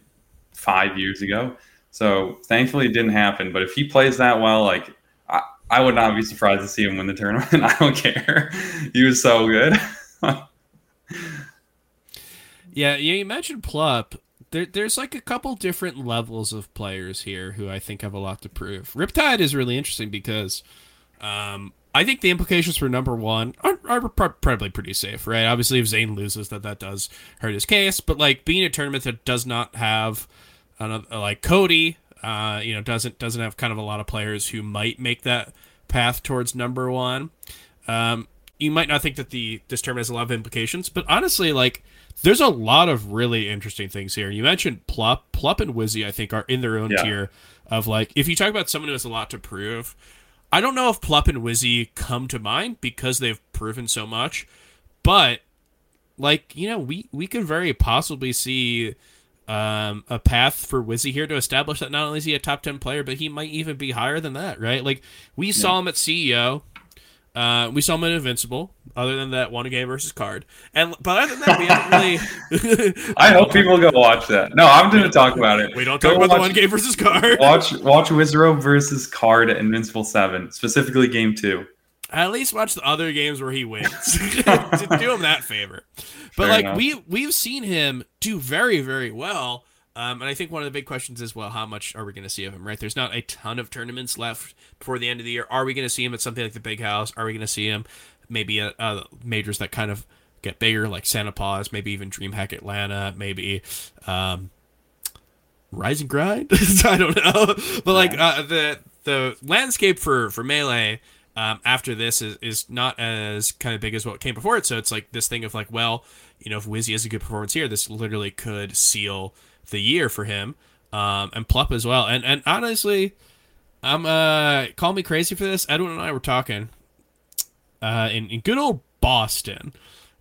five years ago." So thankfully, it didn't happen. But if he plays that well, like I, I would not be surprised to see him win the tournament. I don't care. he was so good. Yeah, you mentioned Plup. There, there's like a couple different levels of players here who I think have a lot to prove. Riptide is really interesting because um, I think the implications for number one are, are probably pretty safe, right? Obviously, if Zain loses, that that does hurt his case. But like being a tournament that does not have another, like Cody, uh, you know, doesn't doesn't have kind of a lot of players who might make that path towards number one. Um, you might not think that the this tournament has a lot of implications, but honestly, like there's a lot of really interesting things here. You mentioned Plup, Plup and Wizzy, I think, are in their own yeah. tier of like if you talk about someone who has a lot to prove. I don't know if Plup and Wizzy come to mind because they've proven so much, but like you know, we we could very possibly see um, a path for Wizzy here to establish that not only is he a top ten player, but he might even be higher than that, right? Like we yeah. saw him at CEO uh, we saw him in Invincible. Other than that, one game versus card, and but other than that, we haven't really. I hope people go watch that. No, I'm going to talk about it. We don't go talk about watch, the one game versus card. Watch watch Wizzrobe versus Card Invincible Seven, specifically Game Two. At least watch the other games where he wins. do him that favor. But Fair like enough. we we've seen him do very very well. Um, and I think one of the big questions is, well, how much are we going to see of him? Right? There's not a ton of tournaments left before the end of the year. Are we going to see him at something like the Big House? Are we going to see him maybe at uh, majors that kind of get bigger, like Santa Paws, maybe even DreamHack Atlanta, maybe um, Rise and Grind? I don't know, but like uh, the the landscape for for melee um, after this is, is not as kind of big as what came before it. So it's like this thing of like, well, you know, if Wizzy has a good performance here, this literally could seal the year for him, um, and Plup as well. And and honestly, I'm uh call me crazy for this. Edwin and I were talking uh in, in good old Boston,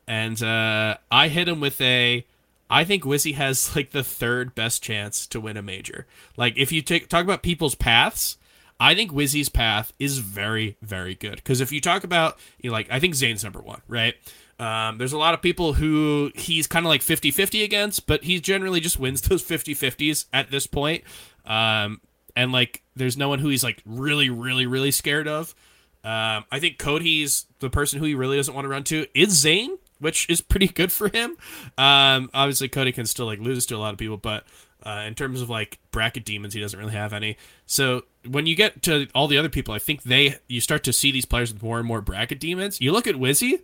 and uh I hit him with a. I think Wizzy has like the third best chance to win a major. Like if you take talk about people's paths, I think Wizzy's path is very, very good. Because if you talk about, you know, like, I think Zain's number one, right? Um, there's a lot of people who he's kind of like 50 50 against, but he generally just wins those 50 50s at this point. Um, and like, there's no one who he's like really, really, really scared of. Um, I think Cody's the person who he really doesn't want to run to is Zain, which is pretty good for him. Um, obviously, Cody can still like lose to a lot of people, but uh, in terms of like bracket demons, he doesn't really have any. So when you get to all the other people, I think they you start to see these players with more and more bracket demons. You look at Wizzy,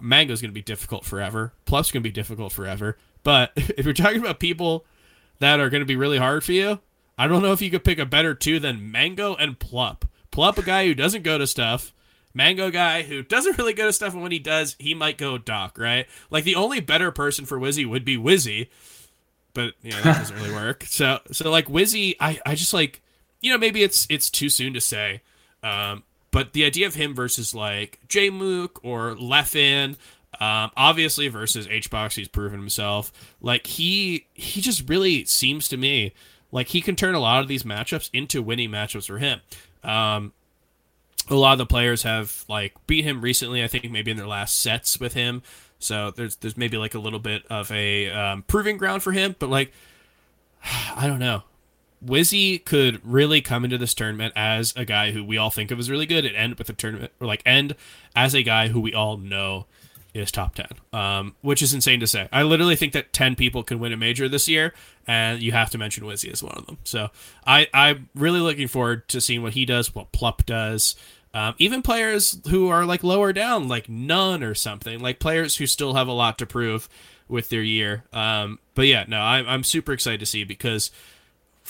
Mango's going to be difficult forever. Plup's going to be difficult forever. But if you're talking about people that are going to be really hard for you, I don't know if you could pick a better two than Mango and Plup. Plup, a guy who doesn't go to stuff. Mango guy who doesn't really go to stuff, and when he does, he might go Doc, right? Like the only better person for Wizzy would be Wizzy, but you know that doesn't really work. So so like Wizzy, I I just like you know maybe it's it's too soon to say, um, but the idea of him versus like J Mook or Leffen, um, obviously versus HBox, he's proven himself. Like he he just really seems to me like he can turn a lot of these matchups into winning matchups for him. Um, a lot of the players have like beat him recently. I think maybe in their last sets with him. So there's there's maybe like a little bit of a um, proving ground for him. But like, I don't know. Wizzy could really come into this tournament as a guy who we all think of as really good and end with a tournament or like end as a guy who we all know is top 10 um, which is insane to say. I literally think that 10 people can win a major this year and you have to mention wizzy as one of them. So I, i'm really looking forward to seeing what he does what plup does. Um, even players who are like lower down like n0ne or something like players who still have a lot to prove with their year. Um, but yeah no I'm, I'm super excited to see because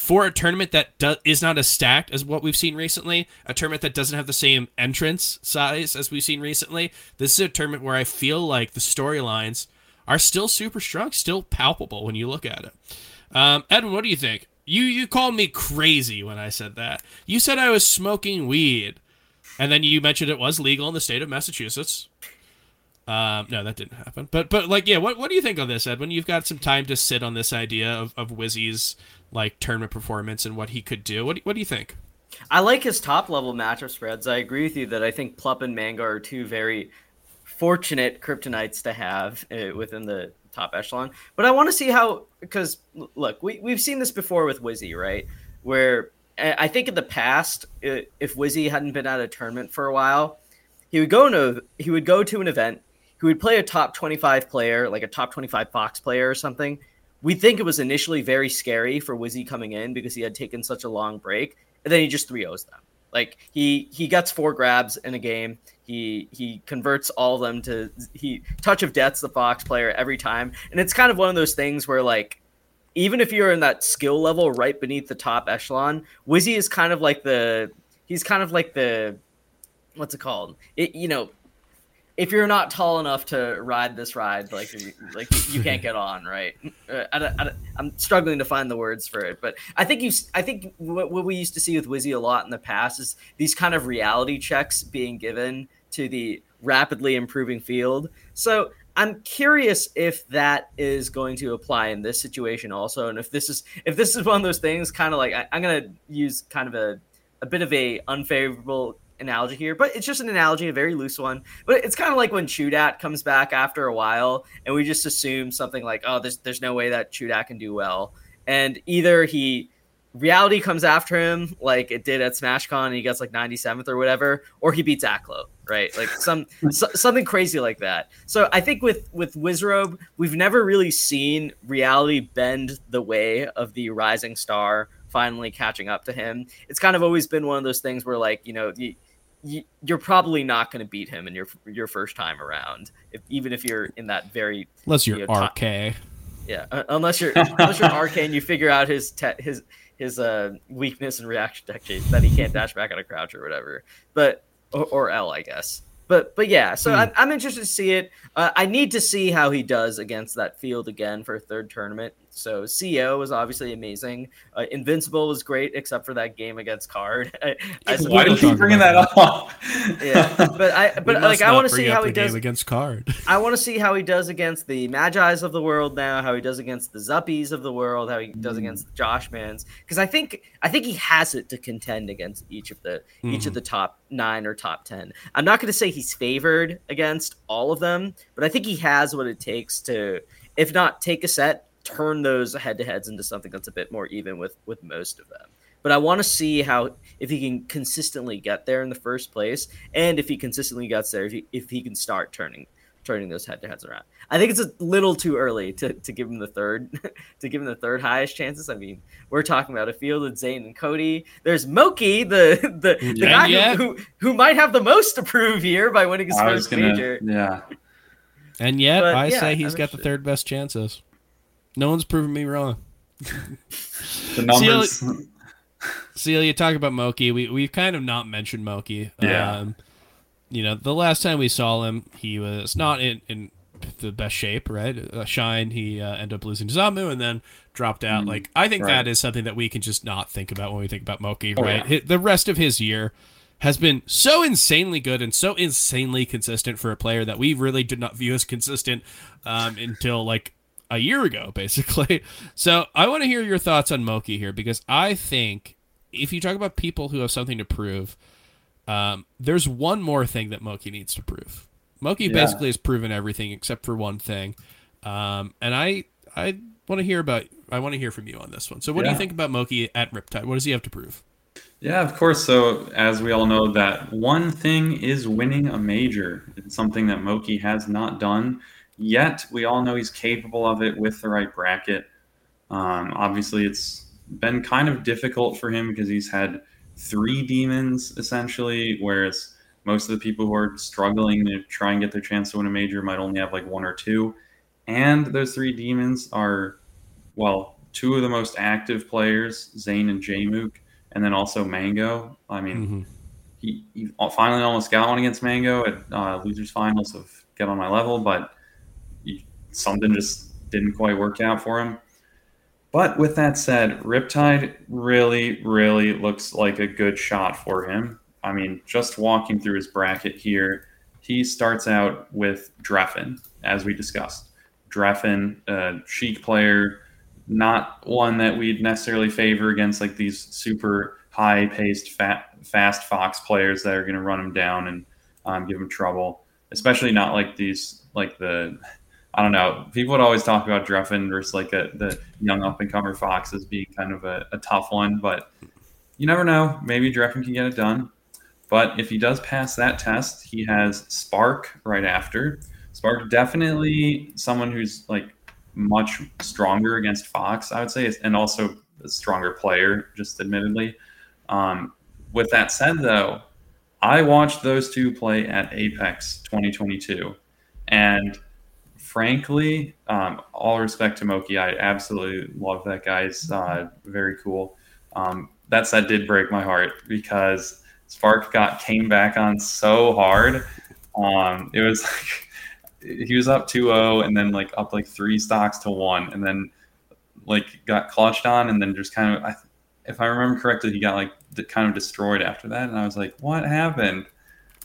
for a tournament that do- is not as stacked as what we've seen recently, a tournament that doesn't have the same entrance size as we've seen recently, this is a tournament where I feel like the storylines are still super strong, still palpable when you look at it. Um, Edwin, what do you think? You you called me crazy when I said that. You said I was smoking weed, and then you mentioned it was legal in the state of Massachusetts. Um, no, that didn't happen. But but like, yeah, what what do you think of this, Edwin? You've got some time to sit on this idea of of Wizzy's like tournament performance and what he could do. What do, what do you think? I like his top level matchup spreads. I agree with you that I think Plup and Mango are two very fortunate kryptonites to have uh, within the top echelon. But I want to see how because look, we we've seen this before with Wizzy, right? Where I think in the past, if Wizzy hadn't been at a tournament for a while, he would go into he would go to an event. He would play a top twenty five player, like a top twenty five Fox player or something. We think it was initially very scary for Wizzy coming in because he had taken such a long break, and then he just 3-0s them. Like he he gets four grabs in a game. He he converts all of them to he touch of death's the Fox player every time, and it's kind of one of those things where like even if you're in that skill level right beneath the top echelon, Wizzy is kind of like the he's kind of like the what's it called? It you know if you're not tall enough to ride this ride, like like you can't get on, right? Uh, I, am struggling to find the words for it, but I think you, I think what, what, we used to see with Wizzy a lot in the past is these kind of reality checks being given to the rapidly improving field. So I'm curious if that is going to apply in this situation also, and if this is if this is one of those things, kind of like I, I'm gonna use kind of a a bit of a unfavorable analogy here, but it's just an analogy, a very loose one. But it's kind of like when Chudat comes back after a while, and we just assume something like, "Oh, there's there's no way that Chudat can do well," and either he reality comes after him like it did at SmashCon and he gets like 97th or whatever, or he beats Aklo, right? Like some so, something crazy like that. So I think with with Wizzrobe, we've never really seen reality bend the way of the rising star finally catching up to him. It's kind of always been one of those things where like, you know, you, you, you're probably not going to beat him in your your first time around, if, even if you're in that very unless you're you know, RK. yeah, uh, unless you're unless you're RK and you figure out his te- his his uh weakness and reaction tech that he can't dash back on a crouch or whatever. But or, or L, I guess. But but yeah, so Hmm. I'm, I'm interested to see it. Uh, I need to see how he does against that field again for a third tournament. So CEO was obviously amazing. Uh, Invincible was great, except for that game against Card. I, I Why Why don't did you you bring that up? yeah, but I but like I want to see how he does. against Card. I want to see how he does against the Magi's of the world now, how he does against the Zuppies of the world, how he does Mm. against the Joshmans. Because I think I think he has it to contend against each of the each of Mhm. the top nine or top ten. I'm not going to say he's favored against all of them, but I think he has what it takes to, if not take a set, turn those head to heads into something that's a bit more even with with most of them. But I want to see how if he can consistently get there in the first place, and if he consistently gets there, if he, if he can start turning turning those head to heads around. I think it's a little too early to, to give him the third to give him the third highest chances. I mean, we're talking about a field of Zain and Cody. There's Moky, the the, the And guy yet- who, who who might have the most to prove here by winning his I first gonna, major. yeah. And yet, But, I yeah, say he's I'm got the third best chances. No one's proven me wrong. The numbers. Celia, you talk about Moky. We we've kind of not mentioned Moky. Yeah. Um, you know, the last time we saw him, he was not in, in the best shape, right? Uh, Shine, he uh, ended up losing to Zamu and then dropped out. Mm, like, I think right. that is something that we can just not think about when we think about Moky, Oh, right? yeah. The rest of his year has been so insanely good and so insanely consistent for a player that we really did not view as consistent um, until like a year ago, basically. So I want to hear your thoughts on Moky here because I think if you talk about people who have something to prove, um, there's one more thing that Moky needs to prove. Moky Yeah. basically has proven everything except for one thing, um, and I I want to hear about I want to hear from you on this one. So what do you think about Moky at Riptide? What does he have to prove? Yeah, of course. So, as we all know, that one thing is winning a major. It's something that Moky has not done yet. We all know he's capable of it with the right bracket. Um, obviously, it's been kind of difficult for him because he's had three demons essentially, whereas most of the people who are struggling to try and get their chance to win a major might only have like one or two. And those three demons are, well, two of the most active players, Zain and Jmook and then also Mango. I mean, Mhm. he, he finally almost got one against Mango at uh, losers finals of Get on My Level, but something just didn't quite work out for him. But with that said, Riptide really, really looks like a good shot for him. I mean, just walking through his bracket here, he starts out with Drephen, as we discussed. Drephen, a Sheik player, not one that we'd necessarily favor against like these super high paced, fat, fast Fox players that are going to run him down and um, give him trouble. Especially not like these, like the, I don't know. People would always talk about Drephen versus like a, the young up and comer Fox as being kind of a, a tough one, but you never know. Maybe Drephen can get it done. But if he does pass that test, he has Spark right after. Spark definitely someone who's like much stronger against Fox, I would say, and also a stronger player, just admittedly. Um, with that said, though, I watched those two play at Apex 2022, and frankly, um, all respect to Moky, I absolutely love that guy's uh, very cool. Um, that said, did break my heart because Spark got came back on so hard. Um, it was like he was up 2-0 and then like up like three stocks to one and then like got clutched on and then just kind of I, if i remember correctly he got like kind of destroyed after that and i was like what happened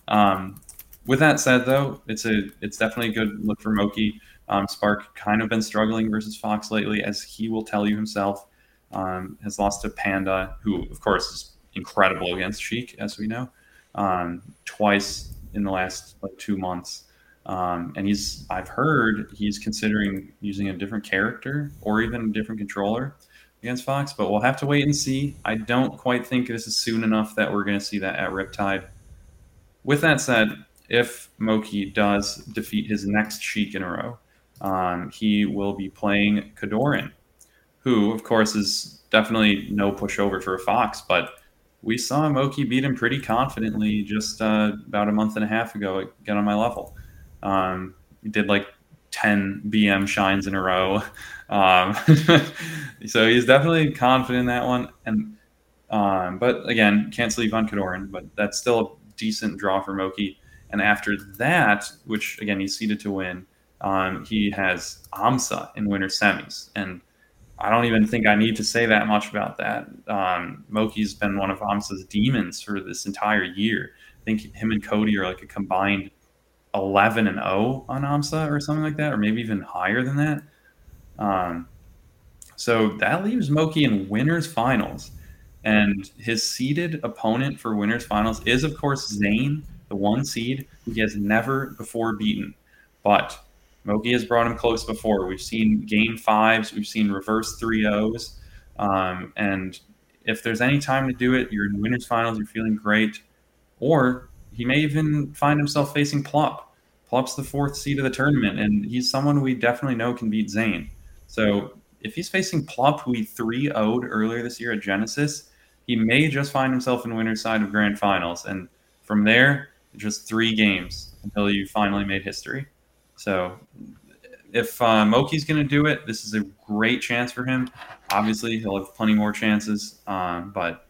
um, with that said though it's a it's definitely a good look for moky um, spark kind of been struggling versus fox lately as he will tell you himself um, has lost to panda who of course is incredible against sheik as we know um, twice in the last like two months um, and he's I've heard he's considering using a different character or even a different controller. against Fox, but we'll have to wait and see. I don't quite think this is soon enough that we're going to see that at Riptide. With that said, if Moky does defeat his next Sheik in a row, um, he will be playing Kodorin, who, of course, is definitely no pushover for a Fox, but we saw Moky beat him pretty confidently just uh, about a month and a half ago, get on my level. Um, he did like 10 BM shines in a row. Um, so he's definitely confident in that one. And um, but again, can't sleep on Kodorin, but that's still a decent draw for Moky. And after that, which again he's seeded to win, um, he has Amsa in winter semis. And I don't even think I need to say that much about that. Um, Moky's been one of Amsa's demons for this entire year. I think him and Cody are like a combined 11 and 0 on AMSA or something like that, or maybe even higher than that. Um, so that leaves Moky in winners finals. And his seeded opponent for winners finals is, of course, Zain, the one seed who he has never before beaten. But Moky has brought him close before. We've seen game fives, we've seen reverse 3 O's. Um, and if there's any time to do it, you're in winners finals, you're feeling great. Or he may even find himself facing Plup. Plup's the fourth seed of the tournament, and he's someone we definitely know can beat Zain. So if he's facing Plup, who he 3 0'd earlier this year at Genesis, he may just find himself in winner's side of grand finals. And from there, just three games until you finally made history. So if uh, Moky's going to do it, this is a great chance for him. Obviously, he'll have plenty more chances, um, but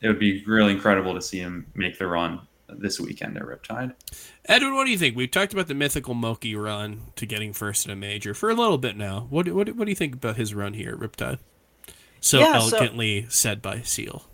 it would be really incredible to see him make the run this weekend at Riptide. Edwin, what do you think? We've talked about the mythical Moky run to getting first in a major for a little bit now. What what, what do you think about his run here at Riptide? So Yeah, so- elegantly said by Seal.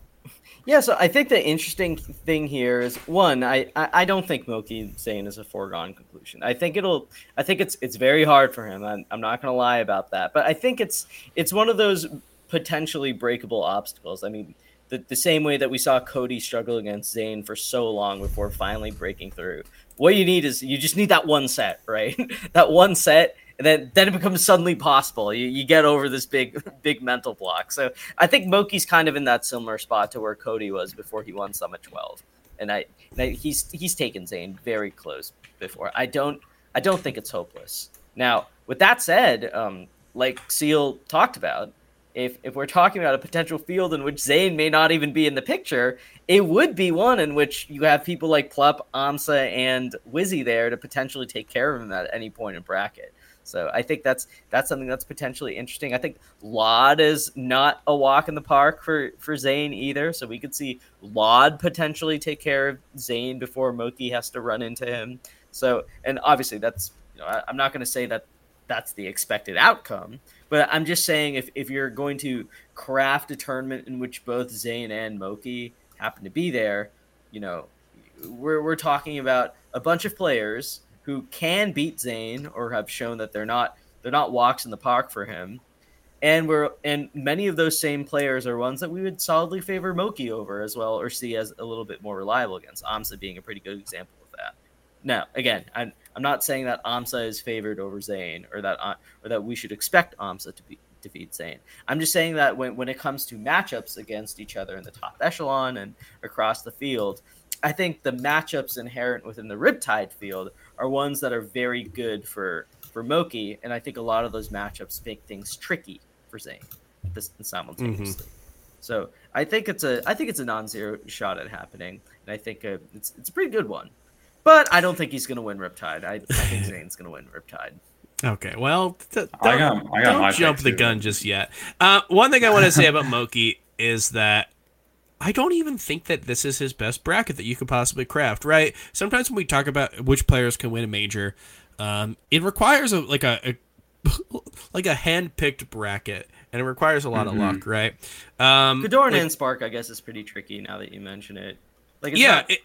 Yeah, so I think the interesting thing here is one, I, I, don't think Moky Zain is a foregone conclusion. I think it'll I think it's it's very hard for him. I'm, I'm not gonna lie about that. But I think it's it's one of those potentially breakable obstacles. I mean, the, the same way that we saw Cody struggle against Zain for so long before finally breaking through. What you need is you just need that one set, right? that one set and then then it becomes suddenly possible. You, you get over this big big mental block. So I think Moky's kind of in that similar spot to where Cody was before he won Summit 12, and I, and I he's he's taken Zain very close before. I don't I don't think it's hopeless. Now with that said, um, like Seal talked about, if if we're talking about a potential field in which Zain may not even be in the picture, it would be one in which you have people like Plup, Amsa, and Wizzy there to potentially take care of him at any point in bracket. So I think that's that's something that's potentially interesting. I think lloD is not a walk in the park for for Zain either. So we could see lloD potentially take care of Zain before Moky has to run into him. So and obviously that's you know I, I'm not going to say that that's the expected outcome, but I'm just saying if if you're going to craft a tournament in which both Zain and Moky happen to be there, you know, we're we're talking about a bunch of players who can beat Zain or have shown that they're not they're not walks in the park for him. And we're and many of those same players are ones that we would solidly favor Moky over as well, or see as a little bit more reliable against. Amsa being a pretty good example of that. Now, again, I'm I'm not saying that Amsa is favored over Zain or that uh, or that we should expect Amsa to be defeat Zain. I'm just saying that when, when it comes to matchups against each other in the top echelon and across the field, I think the matchups inherent within the Riptide field are ones that are very good for for Moky, and I think a lot of those matchups make things tricky for Zain this simultaneously. So I think it's a I think it's a non-zero shot at happening, and I think uh it's it's a pretty good one. But I don't think he's going to win Riptide. I, I think Zain's going to win Riptide. Okay, well, th- I don't, got- I got don't jump the too. gun just yet. Uh, one thing I want to say about Moky is that I don't even think that this is his best bracket that you could possibly craft. Right? Sometimes when we talk about which players can win a major, um, it requires a like a, a like a hand-picked bracket, and it requires a lot Mm-hmm. of luck. Right? Um, Kodorin like- and Spark, I guess, is pretty tricky now that you mention it. Like, yeah, not- it,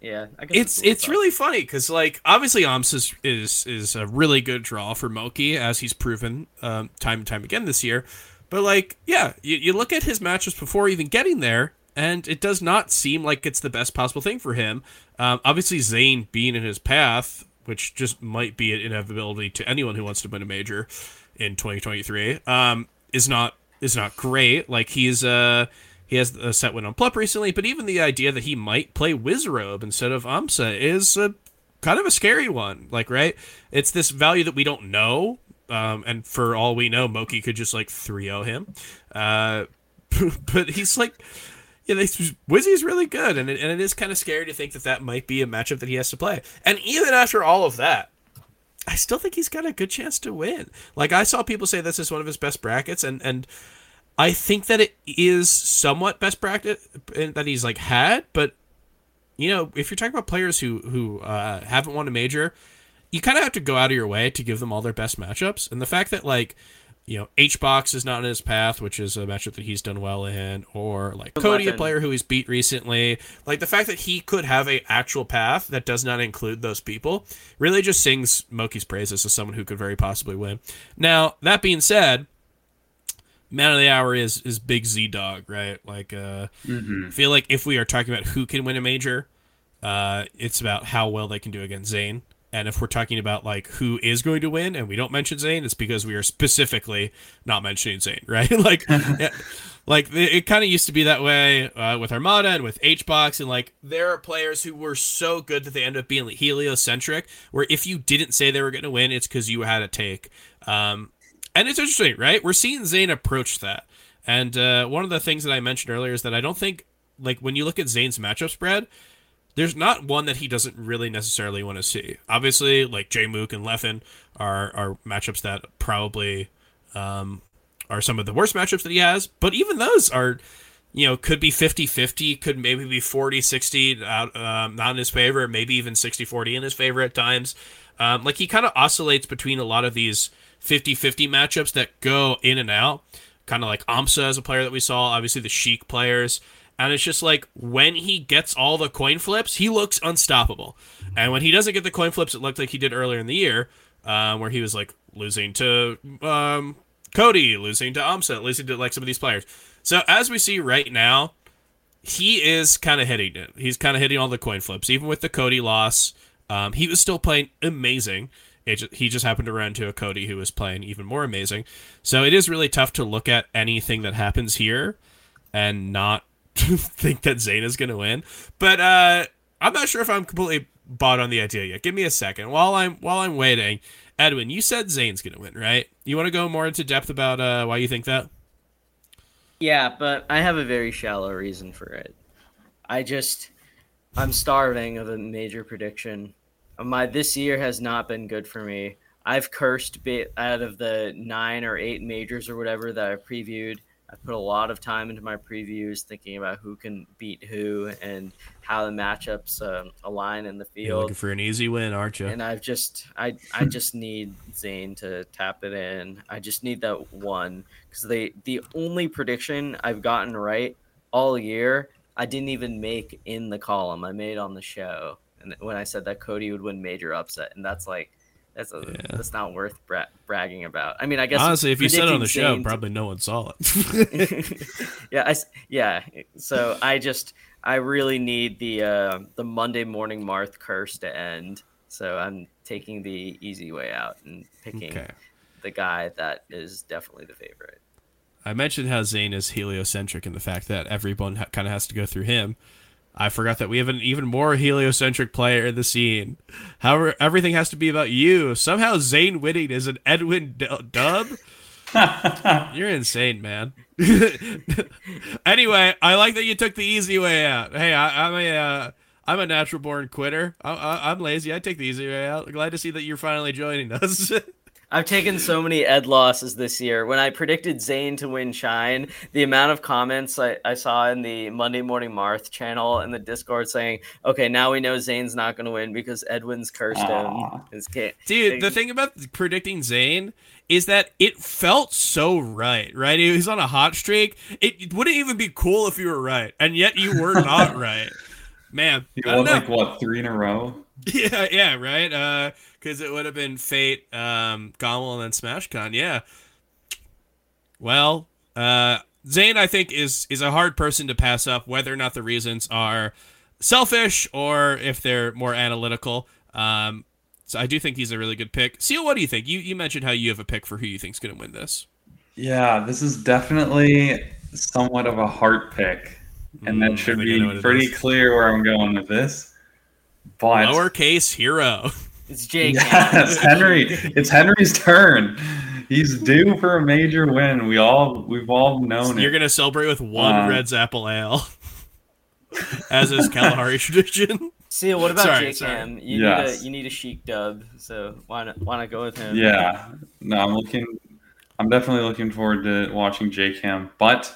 yeah, I guess it's a it's really funny because like obviously Oms is, is is a really good draw for Moky as he's proven um, time and time again this year. But like yeah, you, you look at his matches before even getting there, and it does not seem like it's the best possible thing for him. Um, obviously Zain being in his path, which just might be an inevitability to anyone who wants to win a major in 2023, um, is not is not great. Like he's uh he has a set win on Plup recently, but even the idea that he might play Wizzrobe instead of Amsa is a kind of a scary one. Like, right? It's this value that we don't know. Um, and for all we know, Moky could just like 3 0 him. Uh, but he's like, yeah, they, Wizzy's really good. And it, and it is kind of scary to think that that might be a matchup that he has to play. And even after all of that, I still think he's got a good chance to win. Like, I saw people say this is one of his best brackets. And, and, I think that it is somewhat best practice that he's like had, but you know, if you're talking about players who who uh, haven't won a major, you kind of have to go out of your way to give them all their best matchups. And the fact that like you know H box is not in his path, which is a matchup that he's done well in, or like Cody, a player who he's beat recently, like the fact that he could have a actual path that does not include those people, really just sings Moky's praises as someone who could very possibly win. Now that being said man of the hour is is Big Z Dog, right? Like, uh, mm-hmm. I feel like if we are talking about who can win a major, uh, it's about how well they can do against Zain. And if we're talking about like who is going to win, and we don't mention Zain, it's because we are specifically not mentioning Zain, right? like, yeah, like it, it kind of used to be that way uh, with Armada and with HBox, and like there are players who were so good that they end up being heliocentric, where if you didn't say they were going to win, it's because you had a take. Um, and it's interesting, right? We're seeing Zain approach that. And uh, one of the things that I mentioned earlier is that I don't think, like, when you look at Zain's matchup spread, there's not one that he doesn't really necessarily want to see. Obviously, like Jay Mook and Leffen are are matchups that probably um, are some of the worst matchups that he has, but even those are, you know, could be 50-50, could maybe be 40-60 out, um, not in his favor, maybe even 60-40 in his favor at times. Um, like he kind of oscillates between a lot of these – 50-50 matchups that go in and out, kind of like Amsa as a player that we saw, obviously the Sheik players. And it's just like when he gets all the coin flips, he looks unstoppable. And when he doesn't get the coin flips, it looked like he did earlier in the year, uh, where he was like losing to um, Cody, losing to Amsa, losing to like some of these players. So as we see right now, he is kind of hitting it. He's kind of hitting all the coin flips, even with the Cody loss. Um, he was still playing amazing. He just happened to run into a Cody who was playing even more amazing. So it is really tough to look at anything that happens here and not think that going to win. But uh, I'm not sure if I'm completely bought on the idea yet. Give me a second while I'm while I'm waiting. Edwin, you said Zain's going to win, right? You want to go more into depth about uh, why you think that? Yeah, but I have a very shallow reason for it. I just I'm starving of a major prediction my this year has not been good for me. I've cursed bit out of the nine or eight majors or whatever that I previewed. I put a lot of time into my previews, thinking about who can beat who and how the matchups uh, align in the field. You're looking for an easy win, aren't you? And I've just, I, I just need Zain to tap it in. I just need that one because they, the only prediction I've gotten right all year, I didn't even make in the column. I made on the show and when I said that Cody would win major upset, and that's like that's a, yeah. that's not worth bra- bragging about. I mean, I guess honestly, if you said it on the show, probably no one saw it. yeah, I, yeah. So I just I really need the uh, the Monday morning Marth curse to end. So I'm taking the easy way out and picking okay. the guy that is definitely the favorite. I mentioned how Zain is heliocentric and the fact that everyone ha- kind of has to go through him. I forgot that we have an even more heliocentric player in the scene. However, everything has to be about you. Somehow Zain winning is an Edwin d- dub. You're insane, man. anyway, I like that you took the easy way out. Hey, I, am a uh, I'm a natural born quitter. I, am lazy. I take the easy way out. Glad to see that you're finally joining us. I've taken so many ed losses this year. When I predicted Zain to win Shine, the amount of comments I, I saw in the Monday Morning Marth channel and the Discord saying, "Okay, now we know Zain's not going to win because Edwin's cursed Aww. him." His kid. Dude, the thing about predicting Zain is that it felt so right, right? He was on a hot streak. It wouldn't even be cool if you were right, and yet you were not right. Man, you won like what three in a row? Yeah, yeah, right. Uh, because it would have been Fate, um, GOML, and then SmashCon. Yeah. Well, uh, Zain, I think, is is a hard person to pass up, whether or not the reasons are selfish or if they're more analytical. Um, so I do think he's a really good pick. Seal, what do you think? You you mentioned how you have a pick for who you think's going to win this. Yeah, this is definitely somewhat of a heart pick, and Mm, that should know what be pretty is. clear where I'm going with this. But Lowercase hero. It's Jake. yes, Henry, it's Henry's turn. He's due for a major win. We all we've all known it. You're it. gonna celebrate with one Uh, Redd's apple ale, as is Kalahari tradition. See, what about Sorry, Jake sorry. Ham? You Yes. need a you need a Sheik dub, so why not why not go with him? Yeah, no, I'm looking. I'm definitely looking forward to watching Jake Ham. But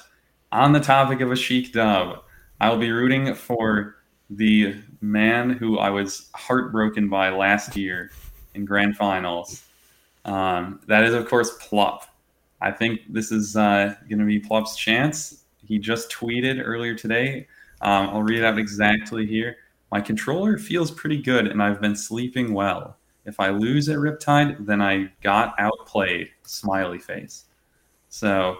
on the topic of a Sheik dub, I will be rooting for the man who I was heartbroken by last year in grand finals. Um, that is, of course, Plup. I think this is uh, going to be Plup's chance. He just tweeted earlier today. Um, I'll read it out exactly here. My controller feels pretty good, and I've been sleeping well. If I lose at Riptide, then I got outplayed. Smiley face. So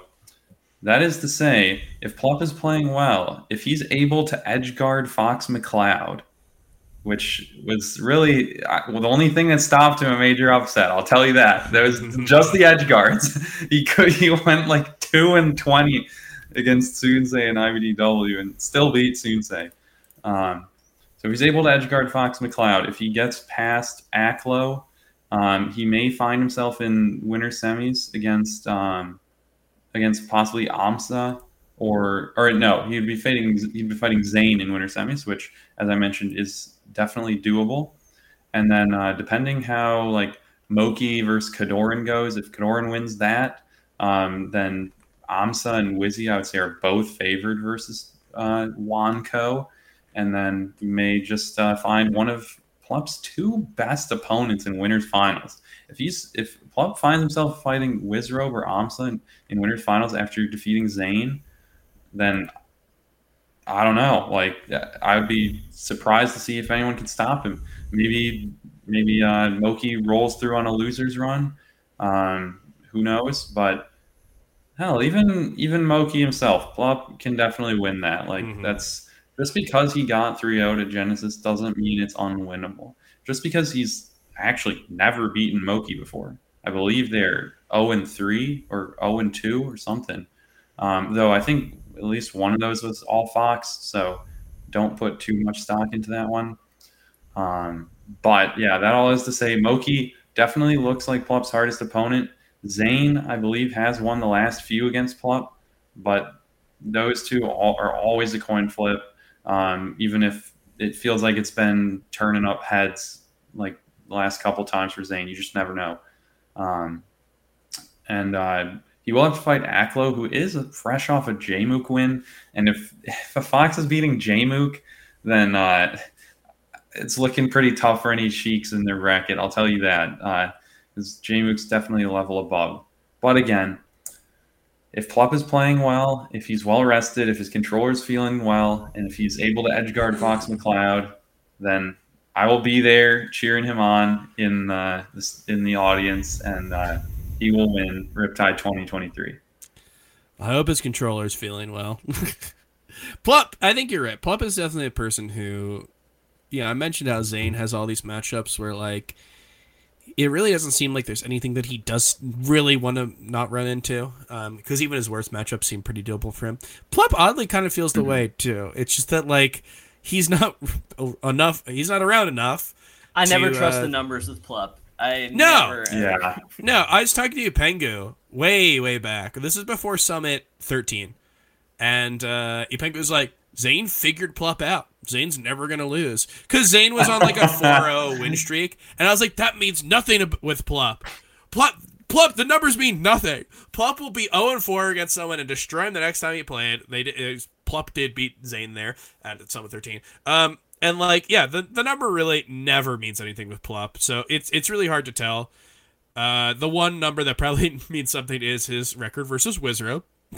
that is to say, if Plup is playing well, if he's able to edge guard Fox McCloud, which was really well, the only thing that stopped him a major upset, I'll tell you that. There was just the edge guards. He could he went like two and twenty against Soonsay and IBDW and still beat Soonsay. Um, so if he's able to edge guard Fox McCloud, if he gets past Aklo, um, he may find himself in winter semis against um, against possibly Amsa or or no, he'd be fighting he'd be fighting Zain in winter semis, which as I mentioned is definitely doable. And then uh, depending how like Moky versus Kodorin goes, if Kodorin wins that, um, then Amsa and Wizzy I would say are both favored versus uh, Wanko, and then you may just uh, find one of Plup's two best opponents in winners finals. If he's if Plup finds himself fighting Wizzrobe or Amsa in, in winners finals after defeating Zain, then I don't know. Like I would be surprised to see if anyone can stop him. Maybe maybe uh, Moky rolls through on a losers run. Um, who knows? But hell, even even Moky himself, Plup can definitely win that. Like Mhm. that's just because he got 3-0 to Genesis doesn't mean it's unwinnable. Just because he's actually never beaten Moky before. I believe they're 0 and 3 or 0 and 2 or something. Um, though I think at least one of those was all Fox, so don't put too much stock into that one. Um, but yeah, that all is to say, Moky definitely looks like Plup's hardest opponent. Zain, I believe, has won the last few against Plup, but those two are always a coin flip. Um, even if it feels like it's been turning up heads like the last couple times for Zain, you just never know. Um, and uh, he will have to fight Aklo, who is fresh off a Jmook win. And if, if a Fox is beating Jmook, then uh, it's looking pretty tough for any Sheiks in their bracket. I'll tell you that. Because Jmook's definitely a level above. But again, if Plup is playing well, if he's well rested, if his controller's feeling well, and if he's able to edge guard Fox McCloud, then I will be there cheering him on in uh, in the audience, and uh, he will win Riptide 2023. I hope his controller's feeling well. Plup, I think you're right. Plup is definitely a person who, yeah, I mentioned how Zain has all these matchups where like it really doesn't seem like there's anything that he does really want to not run into. Because even his worst matchups seem pretty doable for him. Plup oddly kind of feels the way too. It's just that like he's not enough. He's not around enough. I never to, trust uh, the numbers with Plup. I No! never, Yeah. No, I was talking to you, Pengu, way, way back. This is before Summit 13. And uh, Ipengu was like, Zain figured Plup out. Zain's never going to lose. Because Zain was on like a 4 0 win streak. And I was like, that means nothing with Plup. Plup, Plup, the numbers mean nothing. Plup will be 0 4 against someone and destroy him the next time he played. They did, it was- Plup did beat Zain there at Summit 13. Um, and like, yeah, the, the number really never means anything with Plup. So it's it's really hard to tell. Uh, the one number that probably means something is his record versus Wizzrobe.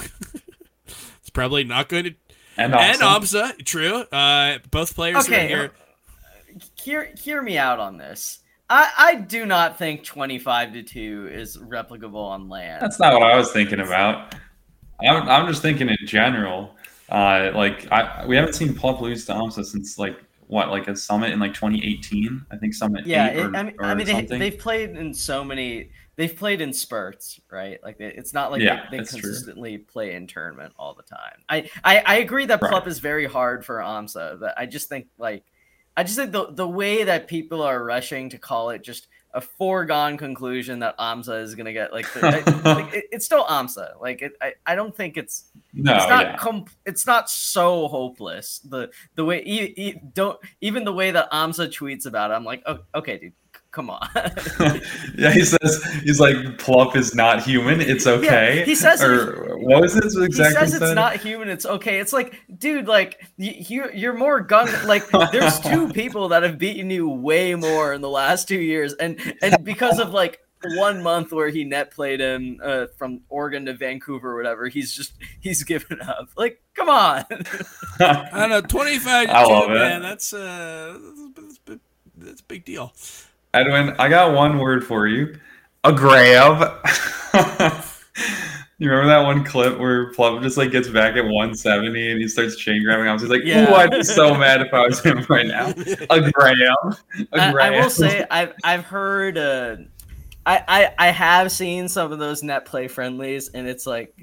it's probably not going to. And And also, true. Uh, both players are Okay, here. hear hear me out on this. I, I do not think twenty five to two is replicable on land. that's not what I was thinking about. I'm, I'm just thinking in general. Uh, like I, we haven't seen Plup lose to Amsa since like what, like a summit in like 2018. I think summit yeah, eight it, or, I mean, I mean they, they've played in so many. they've played in spurts, right? Like it's not like Yeah, they, they that's true. consistently play in tournament all the time. I I, I agree that Right. Plup is very hard for AMSA, but I just think like I just think the the way that people are rushing to call it just a foregone conclusion that AMSA is gonna get like, the, I- like it, it's still AMSA. Like it, I, I don't think it's No, it's not yeah. com- it's not so hopeless. The the way e- e- don't even the way that Amsa tweets about it, I'm like, oh, okay, dude, come on. yeah, he says he's like Plup is not human. It's okay. he says or what was his he exact says it's not human. It's okay. It's like, dude, like you, you you're more gun. Like there's two people that have beaten you way more in the last two years, and and because of like one month where he net played him uh, from Oregon to Vancouver or whatever, he's just he's given up. Like, come on. I don't know, 25 to I 2, love it. man. That's, uh, that's, that's, that's a big deal. Edwin, I got one word for you. A grab. you remember that one clip where Plup just like gets back at 170 and he starts chain grabbing him? He's like, Yeah. "Ooh, I'd be so mad if I was him right now." A grab. A I, grab. I will say I've I've heard uh, I, I I have seen some of those net play friendlies and it's like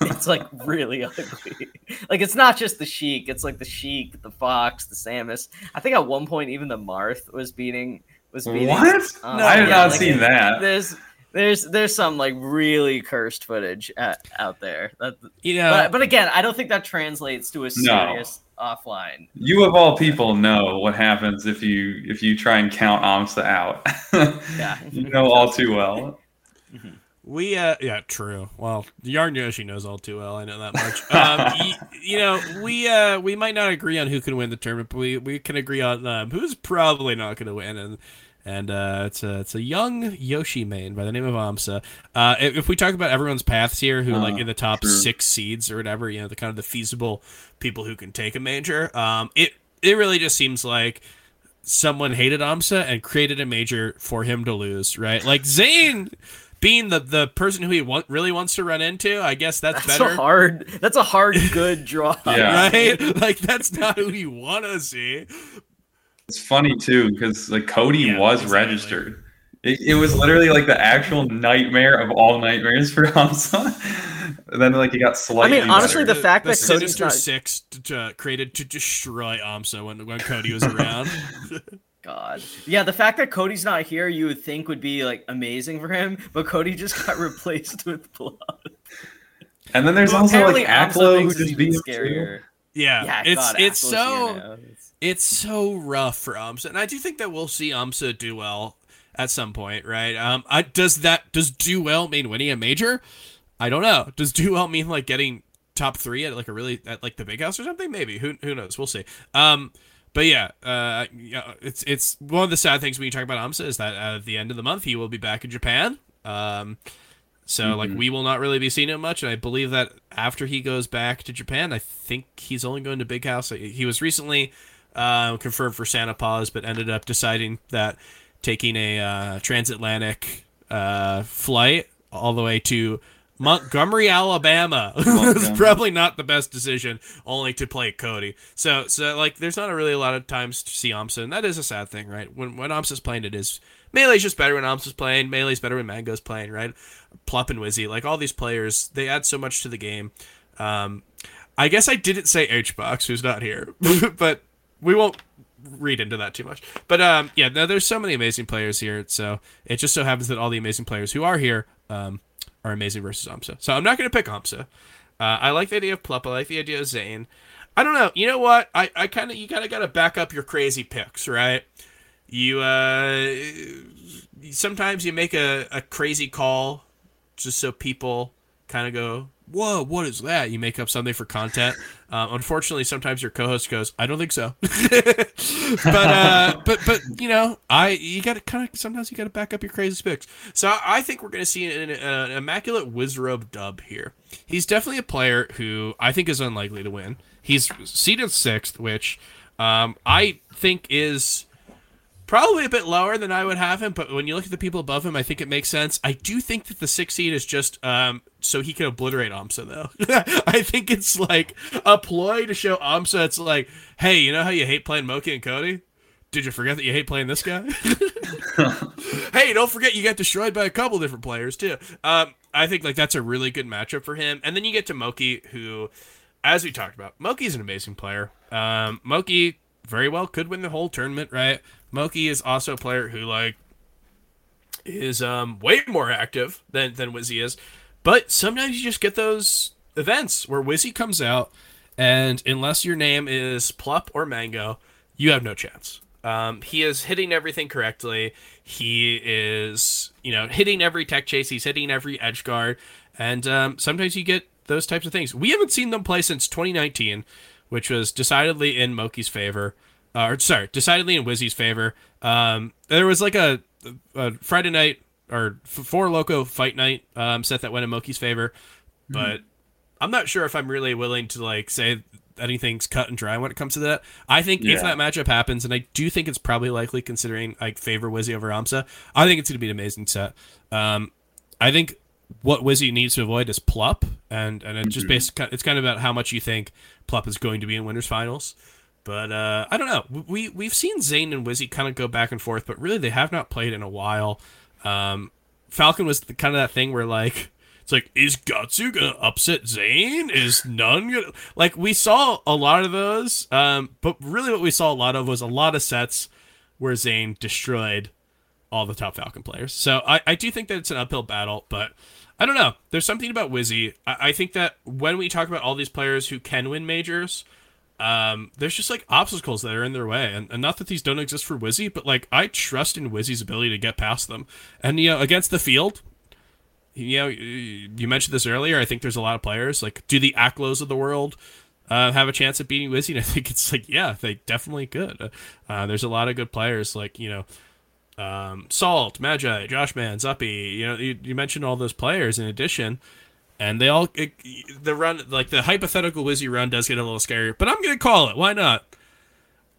it's like really ugly. Like it's not just the Sheik, it's like the Sheik, the Fox, the Samus. I think at one point even the Marth was beating was beating what? um, I have yeah, not like, seen that. There's there's there's some like really cursed footage at, out there. That, You know, but but again, I don't think that translates to a serious offline. You of all people know what happens if you if you try and count Amsa out. Yeah. you know all too well. We uh yeah, true. Well, Yarn Yoshi knows all too well. I know that much. Um, y- you know, we uh we might not agree on who can win the tournament, but we, we can agree on um, who's probably not going to win, and and uh, it's a it's a young Yoshi main by the name of Amsa. Uh, if, we talk about everyone's paths here, who like Uh, in the top true. six seeds or whatever, you know, the kind of the feasible people who can take a major. Um, it it really just seems like someone hated Amsa and created a major for him to lose, right? Like Zain being the the person who he want, really wants to run into, I guess that's, That's better. a hard. That's a hard good draw. Yeah. Right? Like that's not who you want to see. It's funny too because like Cody Yeah, was exactly. registered. It, it was literally like the actual nightmare of all nightmares for Hamza. and then like he got slightly. I mean, honestly, better. the fact that Cody's Sinister not- Six t- t- created to destroy Amsa when when Cody was around. God. Yeah, the fact that Cody's not here, you would think would be like amazing for him, but Cody just got replaced with blood. and then there's Well, also like apparently Amsa Aklo who just even beat him too. scarier. yeah, Yeah, it's God, it's Axel's here so now. It's- so rough for Amsa, and I do think that we'll see Amsa do well at some point, right? Um, I, does that does do well mean winning a major? I don't know. Does do well mean like getting top three at like a really at like the big house or something? Maybe. Who who knows? We'll see. Um, but yeah, uh, yeah, it's it's one of the sad things when you talk about Amsa is that at the end of the month he will be back in Japan. Um, so like we will not really be seeing him much, and I believe that after he goes back to Japan, I think he's only going to Big House. He was recently uh, confirmed for Santa Paws, but ended up deciding that taking a uh, transatlantic uh, flight all the way to Montgomery, Alabama was probably not the best decision, only to play Cody. So, so like, there's not a really a lot of times to see Amsa, and that is a sad thing, right? When when Amsa's playing, it is Melee's just better when Amsa's playing. Melee's better when Mango's playing, right? Plup and Wizzy, like all these players, they add so much to the game. Um, I guess I didn't say HBox, who's not here, but we won't read into that too much. But um, yeah, no, there's so many amazing players here. So it just so happens that all the amazing players who are here um, are amazing versus Amsa. So I'm not going to pick Amsa. Uh, I like the idea of Plup. I like the idea of Zane. I don't know. You know what? I, I kind of you kind of got to back up your crazy picks, right? You uh, sometimes you make a, a crazy call just so people kind of go, "Whoa, what is that?" You make up something for content. Uh, unfortunately, sometimes your co-host goes, "I don't think so," but uh, but but you know, I you got to kind of sometimes you got to back up your crazy picks. So I think we're going to see an, an immaculate Wizzrobe dub here. He's definitely a player who I think is unlikely to win. He's seeded sixth, which um, I think is probably a bit lower than I would have him, but when you look at the people above him, I think it makes sense. I do think that the six seed is just um, so he can obliterate Amsa, though. I think it's like a ploy to show Amsa. It's like, hey, you know how you hate playing Moky and Cody? Did you forget that you hate playing this guy? hey, don't forget you got destroyed by a couple different players too. Um, I think like that's a really good matchup for him. And then you get to Moky, who, as we talked about, Moky's an amazing player. Um, Moky very well could win the whole tournament, right? Moky is also a player who like is um way more active than than Wizzy is, but sometimes you just get those events where Wizzy comes out, and unless your name is Plup or Mango, you have no chance. Um, he is hitting everything correctly. He is, you know, hitting every tech chase. He's hitting every edge guard, and um, sometimes you get those types of things. We haven't seen them play since 2019, which was decidedly in Moky's favor. Uh, or sorry, decidedly in Wizzy's favor. Um, there was like a, a Friday night or four loco fight night um, set that went in Moky's favor, but I'm not sure if I'm really willing to like say anything's cut and dry when it comes to that. I think if that matchup happens, and I do think it's probably likely considering I favor Wizzy over Amsa, I think it's going to be an amazing set. Um, I think what Wizzy needs to avoid is Plup, and and it just Mhm. based it's kind of about how much you think Plup is going to be in winners finals. But uh, I don't know. We we've seen Zain and Wizzy kind of go back and forth, but really they have not played in a while. Um, Falcon was the, kind of that thing where like it's like is Gahtzu gonna upset Zain? Is n0ne gonna like we saw a lot of those, um, but really what we saw a lot of was a lot of sets where Zain destroyed all the top Falcon players. So I, I do think that it's an uphill battle, but I don't know. There's something about Wizzy. I, I think that when we talk about all these players who can win majors, um, there's just like obstacles that are in their way. And, and not that these don't exist for Wizzy, but like I trust in Wizzy's ability to get past them. And you know, against the field, you know, you mentioned this earlier. I think there's a lot of players like do the Aklos of the world uh, have a chance at beating Wizzy? And I think it's like yeah, they definitely could. Uh, there's a lot of good players like you know um, Salt, Magi, Joshman, Zuppy. You know, you, you mentioned all those players in addition, and they all it, the run like the hypothetical Wizzy run does get a little scary, but I'm gonna call it. Why not?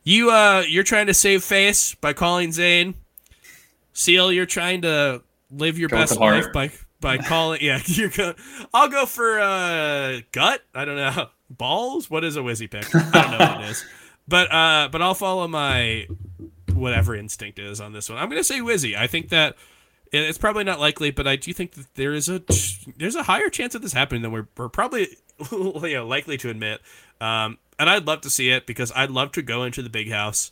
You uh, you're trying to save face by calling Zain. Seal, you're trying to live your Go best life by by calling. Yeah, you're go. I'll go for uh, gut. I don't know balls. What is a Wizzy pick? I don't know what it is, but uh, but I'll follow my whatever instinct is on this one. I'm gonna say Wizzy. I think that it- it's probably not likely, but I do think that there is a there's a higher chance of this happening than we're, we're probably you know likely to admit. Um, and I'd love to see it because I'd love to go into the big house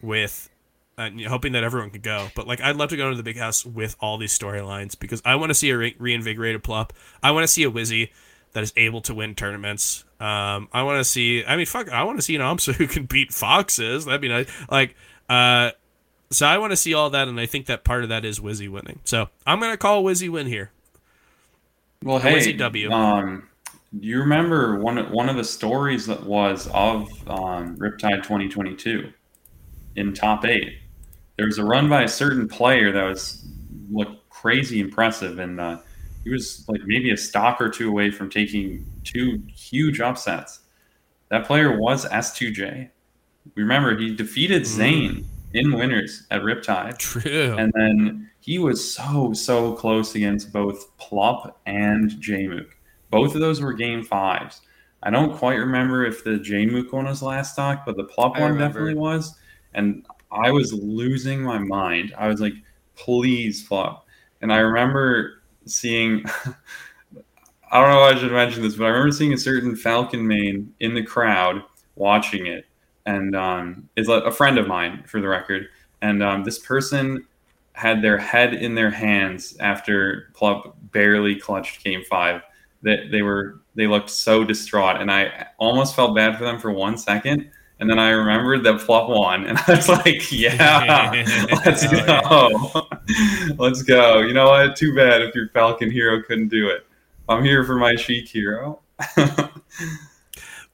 with. Uh, hoping that everyone could go, but like I'd love to go into the big house with all these storylines because I want to see a re- reinvigorated Plup. I want to see a Wizzy that is able to win tournaments. Um, I want to see. I mean, fuck. I want to see an Amsa who can beat foxes. That'd be nice. Like, uh, so I want to see all that, and I think that part of that is Wizzy winning. So I'm gonna call Wizzy win here. Well, hey, he W? um, do you remember one of- one of the stories that was of um, Riptide 2022 in top eight? There was a run by a certain player that was looked crazy impressive, and uh, he was like maybe a stock or two away from taking two huge upsets. That player was S2J. Remember, he defeated Mm. In winners at Riptide. True. And then he was so, so close against both Plup and Jmook. Both of those were game fives. I don't quite remember if the Jmook one was last stock, but the Plup I one remember. definitely was. And I was losing my mind. I was like, please Plup. And I remember seeing, I don't know why I should mention this, but I remember seeing a certain Falcon main in the crowd watching it. And um, is a a friend of mine, for the record. And um, this person had their head in their hands after Plup barely clutched game five. That they were they looked so distraught, and I almost felt bad for them for one second. And then I remembered that Plup won, and I was like, "Yeah, let's Hell go, let's go." You know what? Too bad if your Falcon hero couldn't do it. I'm here for my Sheik hero.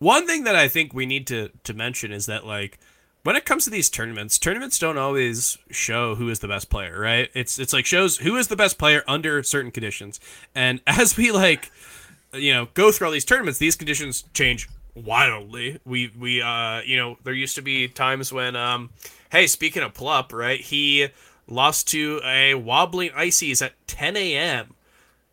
One thing that I think we need to to mention is that like when it comes to these tournaments, tournaments don't always show who is the best player, right? It's it's like shows who is the best player under certain conditions. And as we like you know, go through all these tournaments, these conditions change wildly. We we uh you know, there used to be times when um hey, speaking of Plup, right? He lost to a wobbling ices at 10 a.m.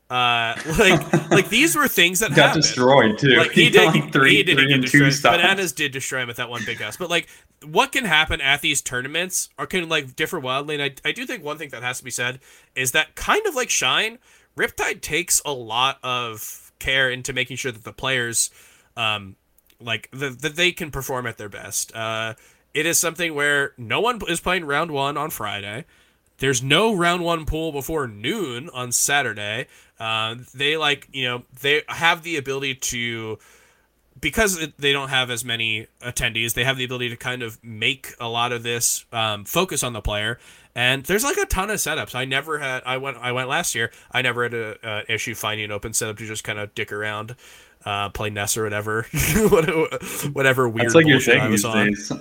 Uh, like like these were things that got happened. destroyed too. Like he did, like three, he did three and two stops. Bananas did destroy him at that one big house. But like, what can happen at these tournaments are can like differ wildly. And I, I do think one thing that has to be said is that kind of like Shine, Riptide takes a lot of care into making sure that the players, um, like the, that they can perform at their best. Uh, it is something where no one is playing round one on Friday. There's no round one pool before noon on Saturday. Uh, they like you know they have the ability to because it, they don't have as many attendees. They have the ability to kind of make a lot of this um, focus on the player. And there's like a ton of setups. I never had. I went. I went last year. I never had a uh, issue finding an open setup to just kind of dick around, uh, play Ness or whatever, whatever weird That's like your thing these on. days.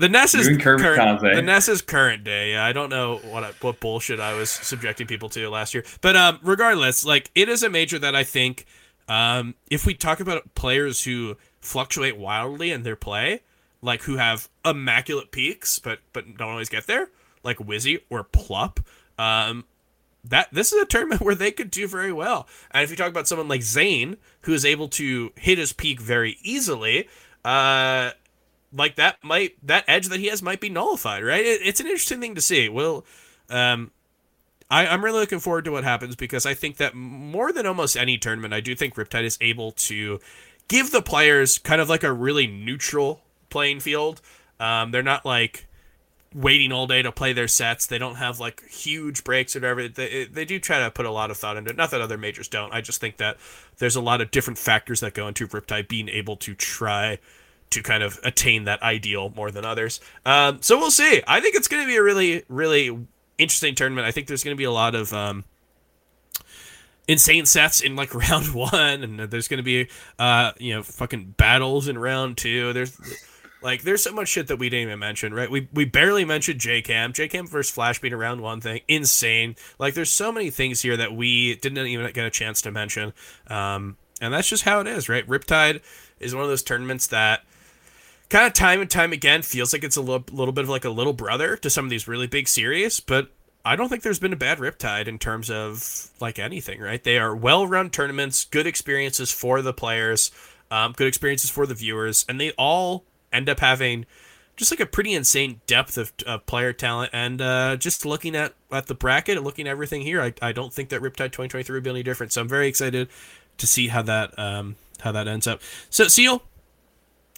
The Ness is You and Kirby current, the Ness is current day. Yeah, I don't know what I, what bullshit I was subjecting people to last year, but um, regardless, like it is a major that I think um, if we talk about players who fluctuate wildly in their play, like who have immaculate peaks but but don't always get there, like Wizzy or Plup, um, that this is a tournament where they could do very well. And if you talk about someone like Zain, who is able to hit his peak very easily, uh, like that might that edge that he has might be nullified, right? It, it's an interesting thing to see. Well, um, I, I'm really looking forward to what happens because I think that more than almost any tournament, I do think Riptide is able to give the players kind of like a really neutral playing field. Um, they're not like waiting all day to play their sets. They don't have like huge breaks or whatever. They, they do try to put a lot of thought into it. Not that other majors don't. I just think that there's a lot of different factors that go into Riptide being able to try to kind of attain that ideal more than others. Um, so we'll see. I think it's going to be a really, really interesting tournament. I think there's going to be a lot of um, insane sets in like round one, and there's going to be uh, you know fucking battles in round two. There's like there's so much shit that we didn't even mention, right? We we barely mentioned JCam, J JCam versus Flash being around one thing, insane. Like there's so many things here that we didn't even get a chance to mention. Um, and that's just how it is, right? Riptide is one of those tournaments that kind of time and time again feels like it's a little, little bit of like a little brother to some of these really big series, but I don't think there's been a bad Riptide in terms of like anything, right? They are well run tournaments, good experiences for the players, um, good experiences for the viewers, and they all end up having just like a pretty insane depth of, of player talent. And uh, just looking at, at the bracket and looking at everything here, I, I don't think that Riptide 2023 will be any different. So I'm very excited to see how that um, how that ends up. So Seal,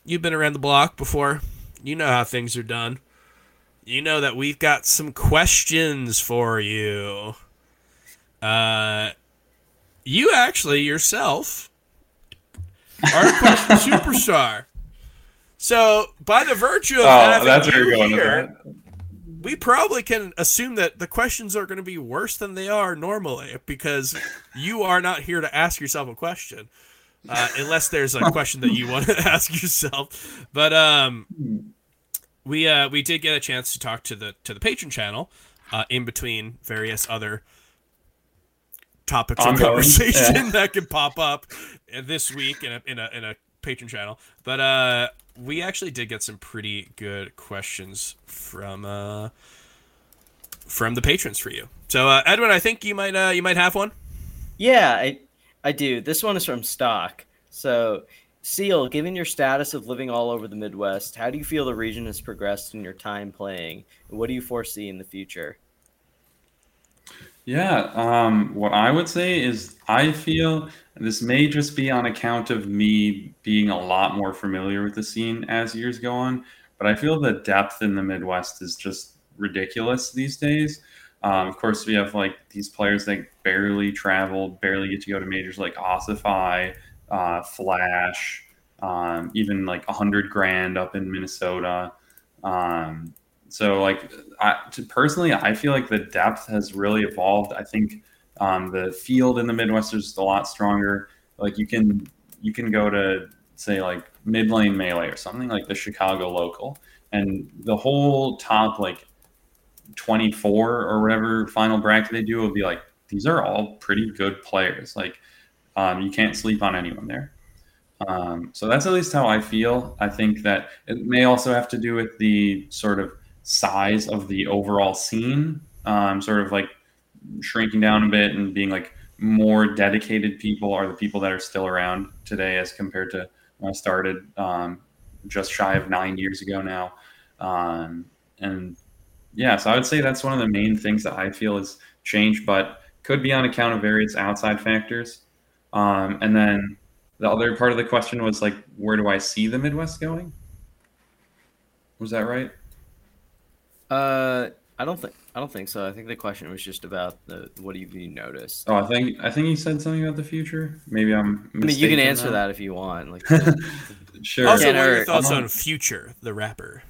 you've been around the block before. You know how things are done. You know that we've got some questions for you. Uh, you actually yourself are a question superstar. So, by the virtue of Oh, having that's where you you're going here, with we probably can assume that the questions are going to be worse than they are normally because you are not here to ask yourself a question. Uh, unless there's a question that you want to ask yourself. But um, we uh, we did get a chance to talk to the to the patron channel uh, in between various other topics of conversation yeah. that can pop up this week in a in a in a patron channel. But uh, we actually did get some pretty good questions from uh, from the patrons for you. So uh, Edwin, I think you might uh, you might have one. Yeah, I, I do. This one is from Stock. So, Seal, given your status of living all over the Midwest, how do you feel the region has progressed in your time playing? What do you foresee in the future? Yeah, um, what I would say is I feel this may just be on account of me being a lot more familiar with the scene as years go on, but I feel the depth in the Midwest is just ridiculous these days. Um, of course, we have like these players that barely travel, barely get to go to majors like Ossify, uh, Flash, um, even like a hundred grand up in Minnesota. Um, so like I, to, personally, I feel like the depth has really evolved. I think um, the field in the Midwest is a lot stronger. Like you can you can go to say like mid lane melee or something like the Chicago local, and the whole top like 24 or whatever final bracket they do will be like these are all pretty good players. Like um, you can't sleep on anyone there. Um, so that's at least how I feel. I think that it may also have to do with the sort of size of the overall scene, um, sort of like shrinking down a bit and being like more dedicated people are the people that are still around today as compared to when I started um, just shy of nine years ago now. Um, and yeah, so I would say that's one of the main things that I feel has changed, but could be on account of various outside factors. Um, and then the other part of the question was like, where do I see the Midwest going? Was that right? Uh, I don't think I don't think so. I think the question was just about the what have you noticed. Oh, I think I think you said something about the future. Maybe I'm. I mean, you can answer that. that if you want. Like, sure. Also, what are your thoughts on Future, the rapper?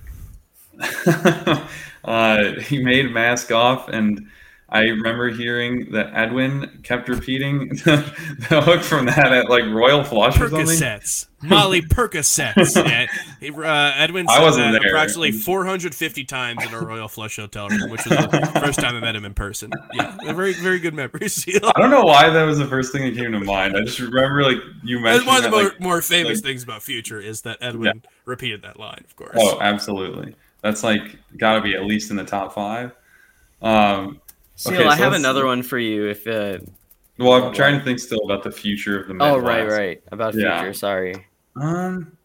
uh, he made mask off and I remember hearing that Edwin kept repeating the, hook from that at like Royal Flush or something. Percocets, Molly Percocets. yeah, uh, Edwin said I wasn't that there. approximately 450 times in a Royal Flush hotel room, which was the first time I met him in person. Yeah, very very good memory. I don't know why that was the first thing that came to mind. I just remember like you mentioned. That's one of the that, more, like, more famous like, things about Future is that Edwin yeah. repeated that line, of course. Oh, absolutely. That's like got to be at least in the top five. Um, Seal, okay, so I have another one for you. If uh, well, I'm trying to think still about the future of the Midwest. Oh, right, right. About future. Yeah. Sorry. Um.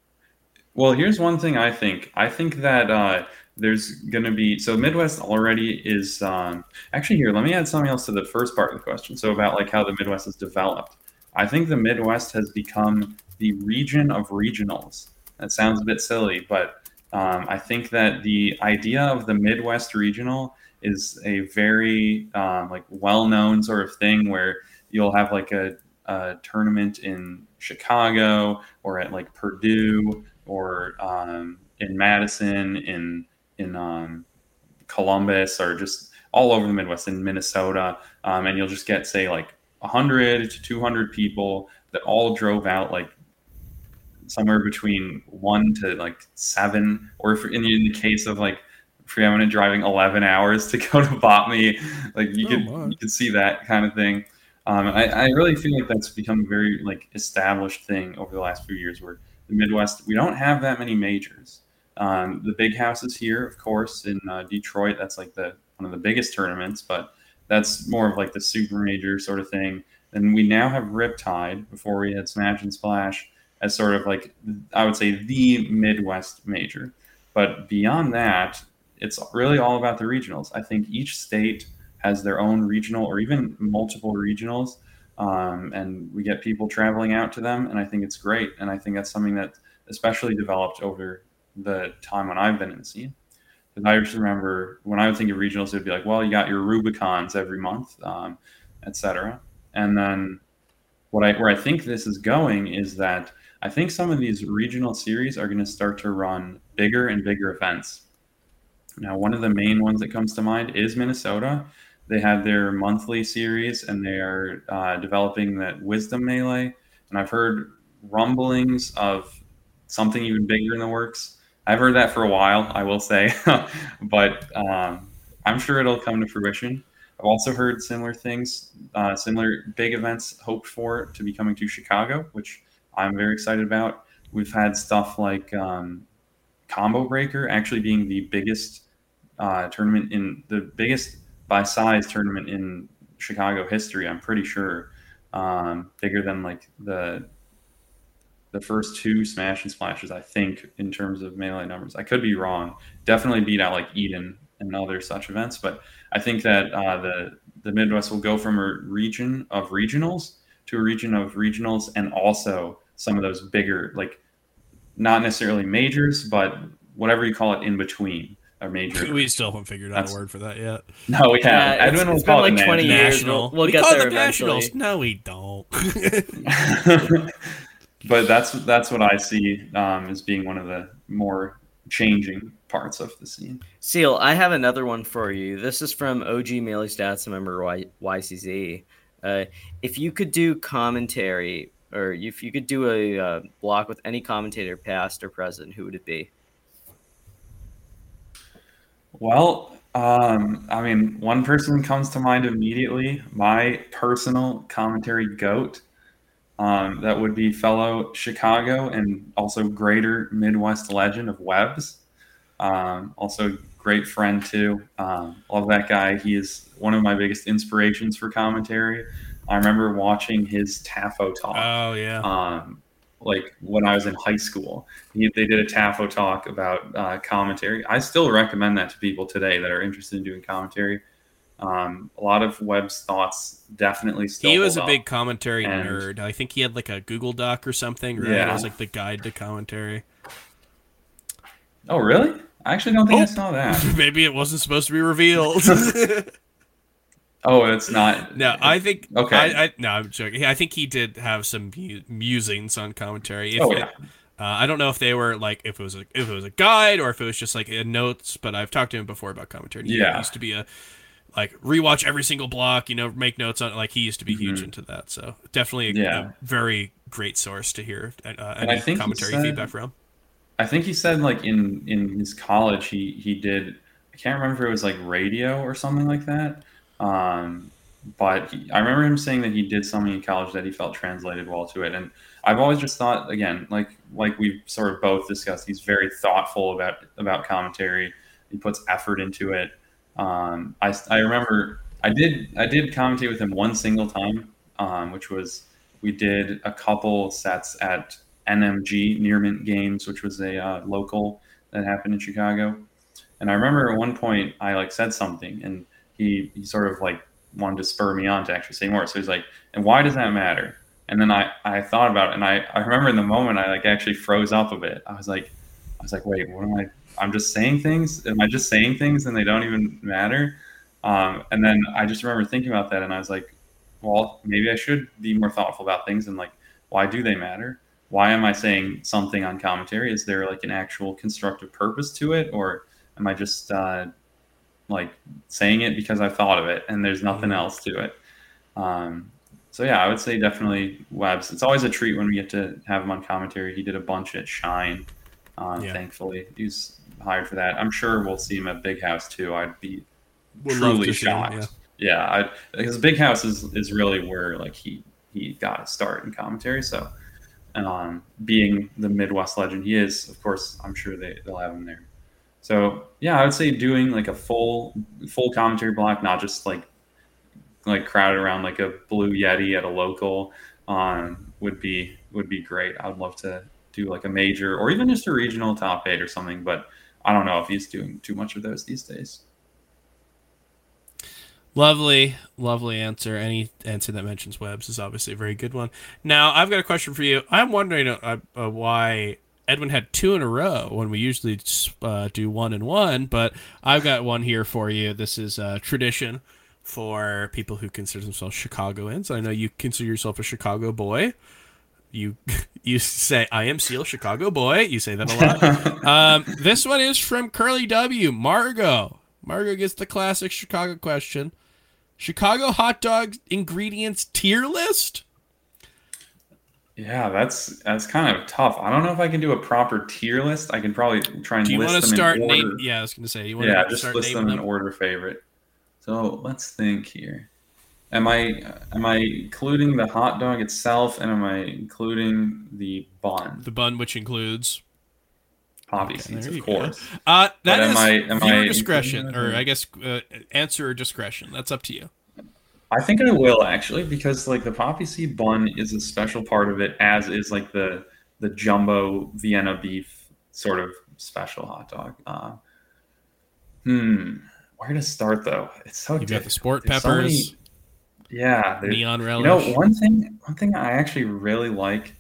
Well, here's one thing I think. I think that uh, there's going to be so Midwest already is um, actually here. Let me add something else to the first part of the question. So about like how the Midwest has developed. I think the Midwest has become the region of regionals. That sounds a bit silly, but um, I think that the idea of the Midwest regional is a very um, like well-known sort of thing where you'll have like a, a, tournament in Chicago or at like Purdue or um, in Madison in in um, Columbus or just all over the Midwest in Minnesota, um, and you'll just get say like 100 to 200 people that all drove out like somewhere between one to like seven, or if in the case of like preeminent driving 11 hours to go to Botany. Like you oh, could my. you could see that kind of thing. Um, I, I really feel like that's become a very like established thing over the last few years where the Midwest, we don't have that many majors. Um, the big houses here, of course, in uh, Detroit, that's like the one of the biggest tournaments, but that's more of like the super major sort of thing. And we now have Riptide before we had Smash and Splash as sort of like I would say the Midwest major. But beyond that, it's really all about the regionals. I think each state has their own regional or even multiple regionals, um, and we get people traveling out to them, and I think it's great. And I think that's something that especially developed over the time when I've been in the scene. Because I just remember when I would think of regionals, it'd be like, well, you got your Rubicons every month, um, etc. And then what I where I think this is going is that I think some of these regional series are going to start to run bigger and bigger events now, one of the main ones that comes to mind is Minnesota. They have their monthly series and they are uh, developing that Wisdom Melee. And I've heard rumblings of something even bigger in the works. I've heard that for a while, I will say, but um, I'm sure it'll come to fruition. I've also heard similar things, uh, similar big events hoped for to be coming to Chicago, which I'm very excited about. We've had stuff like um, Combo Breaker actually being the biggest uh, tournament in the biggest by size tournament in Chicago history. I'm pretty sure um, bigger than like the the first two smash and splashes. I think in terms of melee numbers, I could be wrong. Definitely beat out like Eden and other such events, but I think that uh, the the Midwest will go from a region of regionals to a region of regionals, and also some of those bigger like not necessarily majors, but whatever you call it in between our major. We still haven't figured out That's, a word for that yet. No, we haven't. Yeah, Edwin will call like twenty years. We'll, we'll we get there the eventually. Nationals. No, we don't. but that's that's what I see um, as being one of the more changing parts of the scene. Seal, I have another one for you. This is from OG Melee Stats member y- YCZ. Uh, if you could do commentary, or if you could do a uh, block with any commentator, past or present, who would it be? Well, um, I mean, one person comes to mind immediately. My personal commentary goat. Um, that would be fellow Chicago and also greater Midwest legend of Webs. Um, also, great friend too. Um, love that guy. He is one of my biggest inspirations for commentary. I remember watching his TAFO talk. Oh yeah. Um, like when I was in high school, he, they did a TAFO talk about uh, commentary. I still recommend that to people today that are interested in doing commentary. Um, a lot of Webb's thoughts definitely still. he was a big commentary And- nerd. I think he had like a Google Doc or something. Right? Yeah. It was like the guide to commentary. Oh, really? I actually don't think Oh. I saw that. Maybe it wasn't supposed to be revealed. Oh, it's not. no, I think. Okay. I, I no, I'm joking. I think he did have some musings on commentary. If Oh, it- yeah. Uh, I don't know if they were like if it was a if it was a guide or if it was just like in notes, but I've talked to him before about commentary. He Yeah. used to be a like rewatch every single block, you know, make notes on. Like he used to be huge Mhm. into that. So definitely a, Yeah. a very great source to hear uh, And I any think commentary said- feedback from. I think he said like in in his college he he did I can't remember if it was like radio or something like that. Um, but he, I remember him saying that he did something in college that he felt translated well to it. And I've always just thought again like like we've sort of both discussed he's very thoughtful about about commentary. He puts effort into it. Um, I I remember I did I did commentate with him one single time, um, which was we did a couple sets at NMG Near Mint Games, which was a uh, local that happened in Chicago. And I remember at one point I like said something, and he he sort of like wanted to spur me on to actually say more. So he's like, "And why does that matter?" And then I I thought about it, and I I remember in the moment I like actually froze up a bit. I was like, I was like, wait, what am I? I'm just saying things. Am I just saying things and they don't even matter? Um, and then I just remember thinking about that, and I was like, well, maybe I should be more thoughtful about things and like, why do they matter? Why am I saying something on commentary? Is there like an actual constructive purpose to it, or am I just uh, like saying it because I thought of it and there's nothing Mhm. else to it? Um, so yeah, I would say definitely Webb's. It's always a treat when we get to have him on commentary. He did a bunch at Shine, uh, Yeah. thankfully. He's hired for that. I'm sure we'll see him at Big House too. I'd be Would truly see him, shocked. Yeah, I, because Big House is, is really where like he he got his start in commentary. So, um, being the Midwest legend he is, of course, I'm sure they they'll have him there. So yeah, I would say doing like a full full commentary block, not just like like crowded around like a blue Yeti at a local, um, would be would be great. I'd love to do like a major or even just a regional top eight or something, but I don't know if he's doing too much of those these days. Lovely, lovely answer. Any answer that mentions webs is obviously a very good one. Now, I've got a question for you. I'm wondering uh, uh, why Edwin had two in a row when we usually uh, do one and one, but I've got one here for you. This is uh, tradition for people who consider themselves Chicagoans. I know you consider yourself a Chicago boy. You you say I am Seal Chicago boy. You say that a lot. um, this one is from Curly W. Margot. Margot gets the classic Chicago question. Chicago hot dog ingredients tier list? Yeah, that's that's kind of tough. I don't know if I can do a proper tier list. I can probably try and Do you list want to them start in order. name? Yeah, I was going to say you want yeah, to just start list them naming in order favorite. So let's think here. Am I am I including the hot dog itself, and am I including the bun? The bun, which includes Poppy Okay, seeds, of you go. course. uh, that But am I- am viewer I discretion, or? I guess uh, answer discretion. That's up to you. I think I will actually because like the poppy seed bun is a special part of it, as is like the the jumbo Vienna beef sort of special hot dog. Uh, hmm, where to start though? It's so You got the sport There's so peppers, many- yeah, neon relish. You know, one thing one thing I actually really like.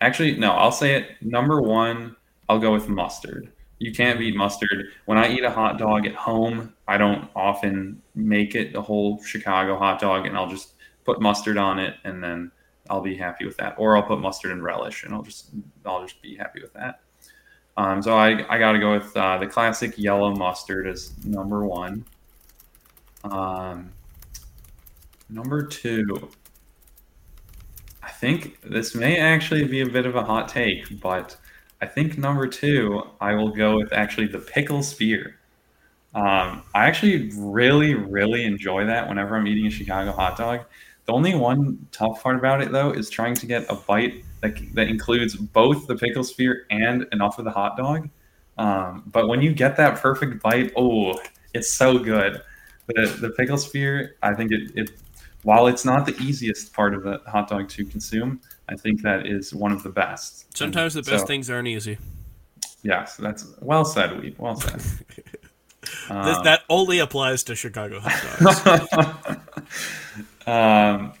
Actually, no, I'll say it. Number one, I'll go with mustard. You can't beat mustard. When I eat a hot dog at home, I don't often make it a whole Chicago hot dog, and I'll just put mustard on it, and then I'll be happy with that. Or I'll put mustard and relish, and I'll just I'll just be happy with that. Um, so I, I got to go with uh, the classic yellow mustard as number one. Um, number two, I think this may actually be a bit of a hot take, but I think number two, I will go with actually the pickle spear. Um, I actually really, really enjoy that whenever I'm eating a Chicago hot dog. The only one tough part about it, though, is trying to get a bite that, that includes both the pickle spear and enough of the hot dog. Um, but when you get that perfect bite, oh, it's so good. The, the pickle spear, I think it, it while it's not the easiest part of the hot dog to consume, I think that is one of the best. Sometimes the best so- things aren't easy. Yes, that's well said, Weed. Well said. Um, that only applies to Chicago hot dogs. um,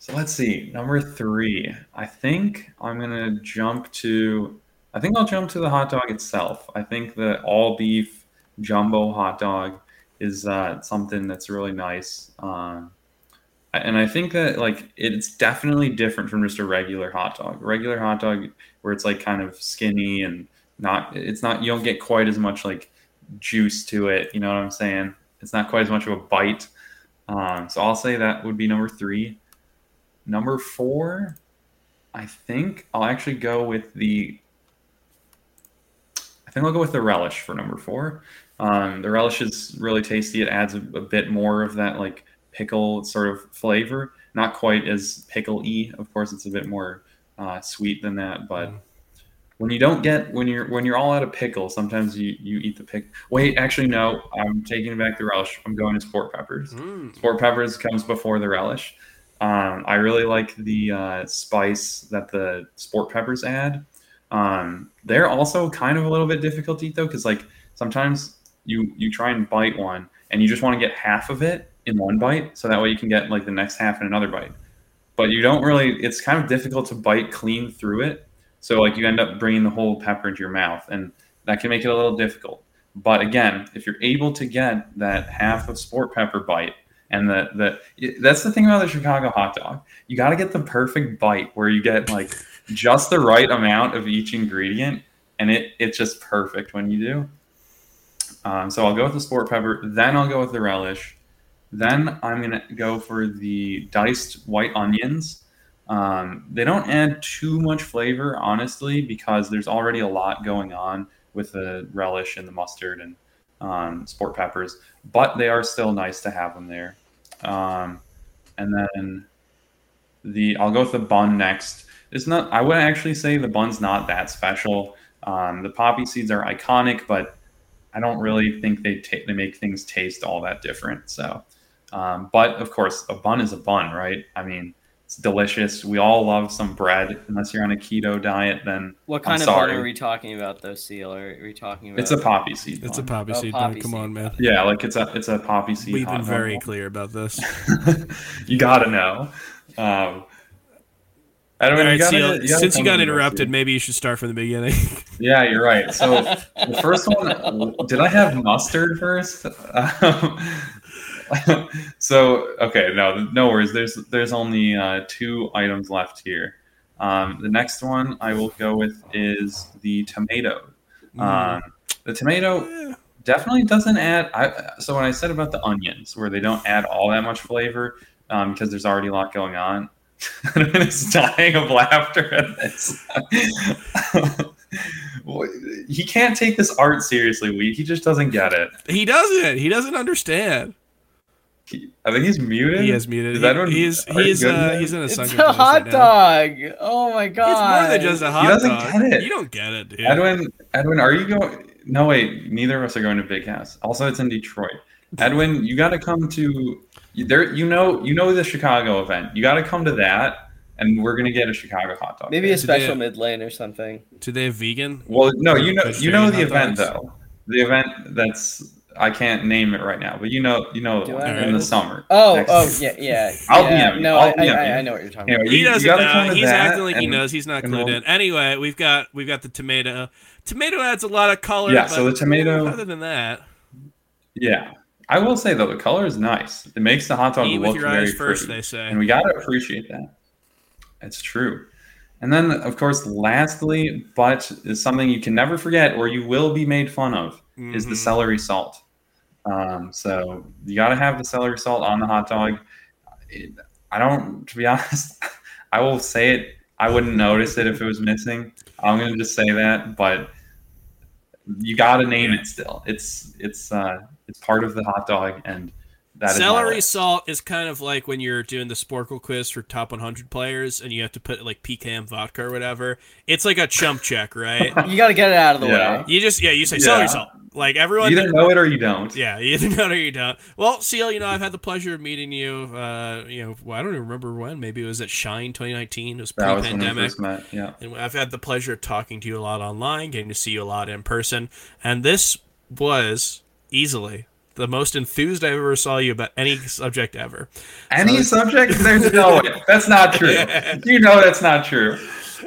so let's see. Number three. I think I'm gonna jump to. I think I'll jump to the hot dog itself. I think the all beef jumbo hot dog is uh, something that's really nice. Um, and I think that like it's definitely different from just a regular hot dog. Regular hot dog where it's like kind of skinny and not. It's not. You don't get quite as much like juice to it. You know what I'm saying? It's not quite as much of a bite. Um, so I'll say that would be number three. Number four, I think I'll actually go with the. I think I'll go with the relish for number four. Um, the relish is really tasty. It adds a, a bit more of that like pickle sort of flavor. Not quite as pickle-y. Of course, it's a bit more uh, sweet than that. But Mm. when you don't get when you're when you're all out of pickle, sometimes you you eat the pick. Wait, actually no. I'm taking back the relish. I'm going to sport peppers. Mm. Sport peppers comes before the relish. Um, I really like the uh, spice that the sport peppers add. Um, they're also kind of a little bit difficult to eat though, because like sometimes you you try and bite one and you just want to get half of it in one bite, so that way you can get like the next half in another bite. But you don't really. It's kind of difficult to bite clean through it, so like you end up bringing the whole pepper into your mouth, and that can make it a little difficult. But again, if you're able to get that half of sport pepper bite, and the the that's the thing about the Chicago hot dog, you got to get the perfect bite where you get like just the right amount of each ingredient, and it it's just perfect when you do. Um, so I'll go with the sport pepper, then I'll go with the relish, then I'm gonna go for the diced white onions. Um, they don't add too much flavor, honestly, because there's already a lot going on with the relish and the mustard and um, sport peppers, but they are still nice to have them there. Um, and then the I'll go with the bun next. It's not. I would actually say the bun's not that special. Um, the poppy seeds are iconic, but I don't really think they ta- they make things taste all that different. So, um, but of course, a bun is a bun, right? I mean, it's delicious. We all love some bread. Unless you're on a keto diet, then What I'm kind of sorry. bun are we talking about, though, Seal? Are we talking about? it's a poppy seed. It's a poppy Oh, seed. poppy dog. Come seed. on, man. Yeah, like it's a it's a poppy seed. We've been dog. very clear about this. you gotta know. Um, I don't All know. right, you gotta, Seal, you gotta since you got interrupted, maybe you should start from the beginning. Yeah, you're right. So the first one, did I have mustard first? Um, so okay, no, no worries. There's there's only uh, two items left here. Um, the next one I will go with is the tomato. Um, the tomato definitely doesn't add. I, so when I said about the onions, where they don't add all that much flavor um, because there's already a lot going on, I'm just dying of laughter at this. he can't take this art seriously. We he just doesn't get it. he doesn't. He doesn't understand. He, I think he's muted. He is muted. Is He, everyone- he's he's uh, he's in a It's sunken a hot right now. dog. Oh my god! It's more than just a hot doesn't dog. get it. You don't get it, dude. Edwin, Edwin, are you going? No, wait. Neither of us are going to Big House. Also, it's in Detroit. Edwin, you got to come to there. You know, you know the Chicago event. You got to come to that, and we're gonna get a Chicago hot dog. Maybe a Today- special mid lane or something. Do they have vegan? Well, no, you know, you know the event dogs? though. The event that's I can't name it right now, but you know, you know, the Do one I in know? the summer. Oh, Next- oh, yeah, yeah. I'll yeah. DM you. No, I'll I, I, DM I, you. I know what you're talking Anyway, about. He you- you doesn't gotta know. He's acting like he knows. He's not and clued in. Anyway, we've got we've got the tomato. Tomato adds a lot of color. Yeah, but so the tomato- Other than that, Yeah, I will say though, the color is nice. It makes the hot dog eat look with your very eyes first. pretty. They say. and we got to appreciate that. It's true. And then, of course, lastly, but is something you can never forget or you will be made fun of is the Mhm. celery salt. Um, so you got to have the celery salt on the hot dog. It, I don't, to be honest, I will say it. I wouldn't notice it if it was missing. I'm gonna just say that, but you got to name it still. It's it's uh, it's part of the hot dog, and that is my Celery list. salt is kind of like when you're doing the Sporcle quiz for top 100 players, and you have to put like PKM vodka or whatever. It's like a chump check, right? You got to get it out of the Yeah. way. You just yeah, you say Yeah. celery salt. Like everyone, You either know it or you don't. yeah, you either know it or you don't. Well, Seal, you know, I've had the pleasure of meeting you. Uh, you know, well, I don't even remember when. Maybe it was at Shine 2019. It was That was when we pre-pandemic. first met. Yeah. And I've had the pleasure of talking to you a lot online, getting to see you a lot in person. And this was easily the most enthused I ever saw you about any subject ever. Any subject? There's no way. That's not true. You know that's not true.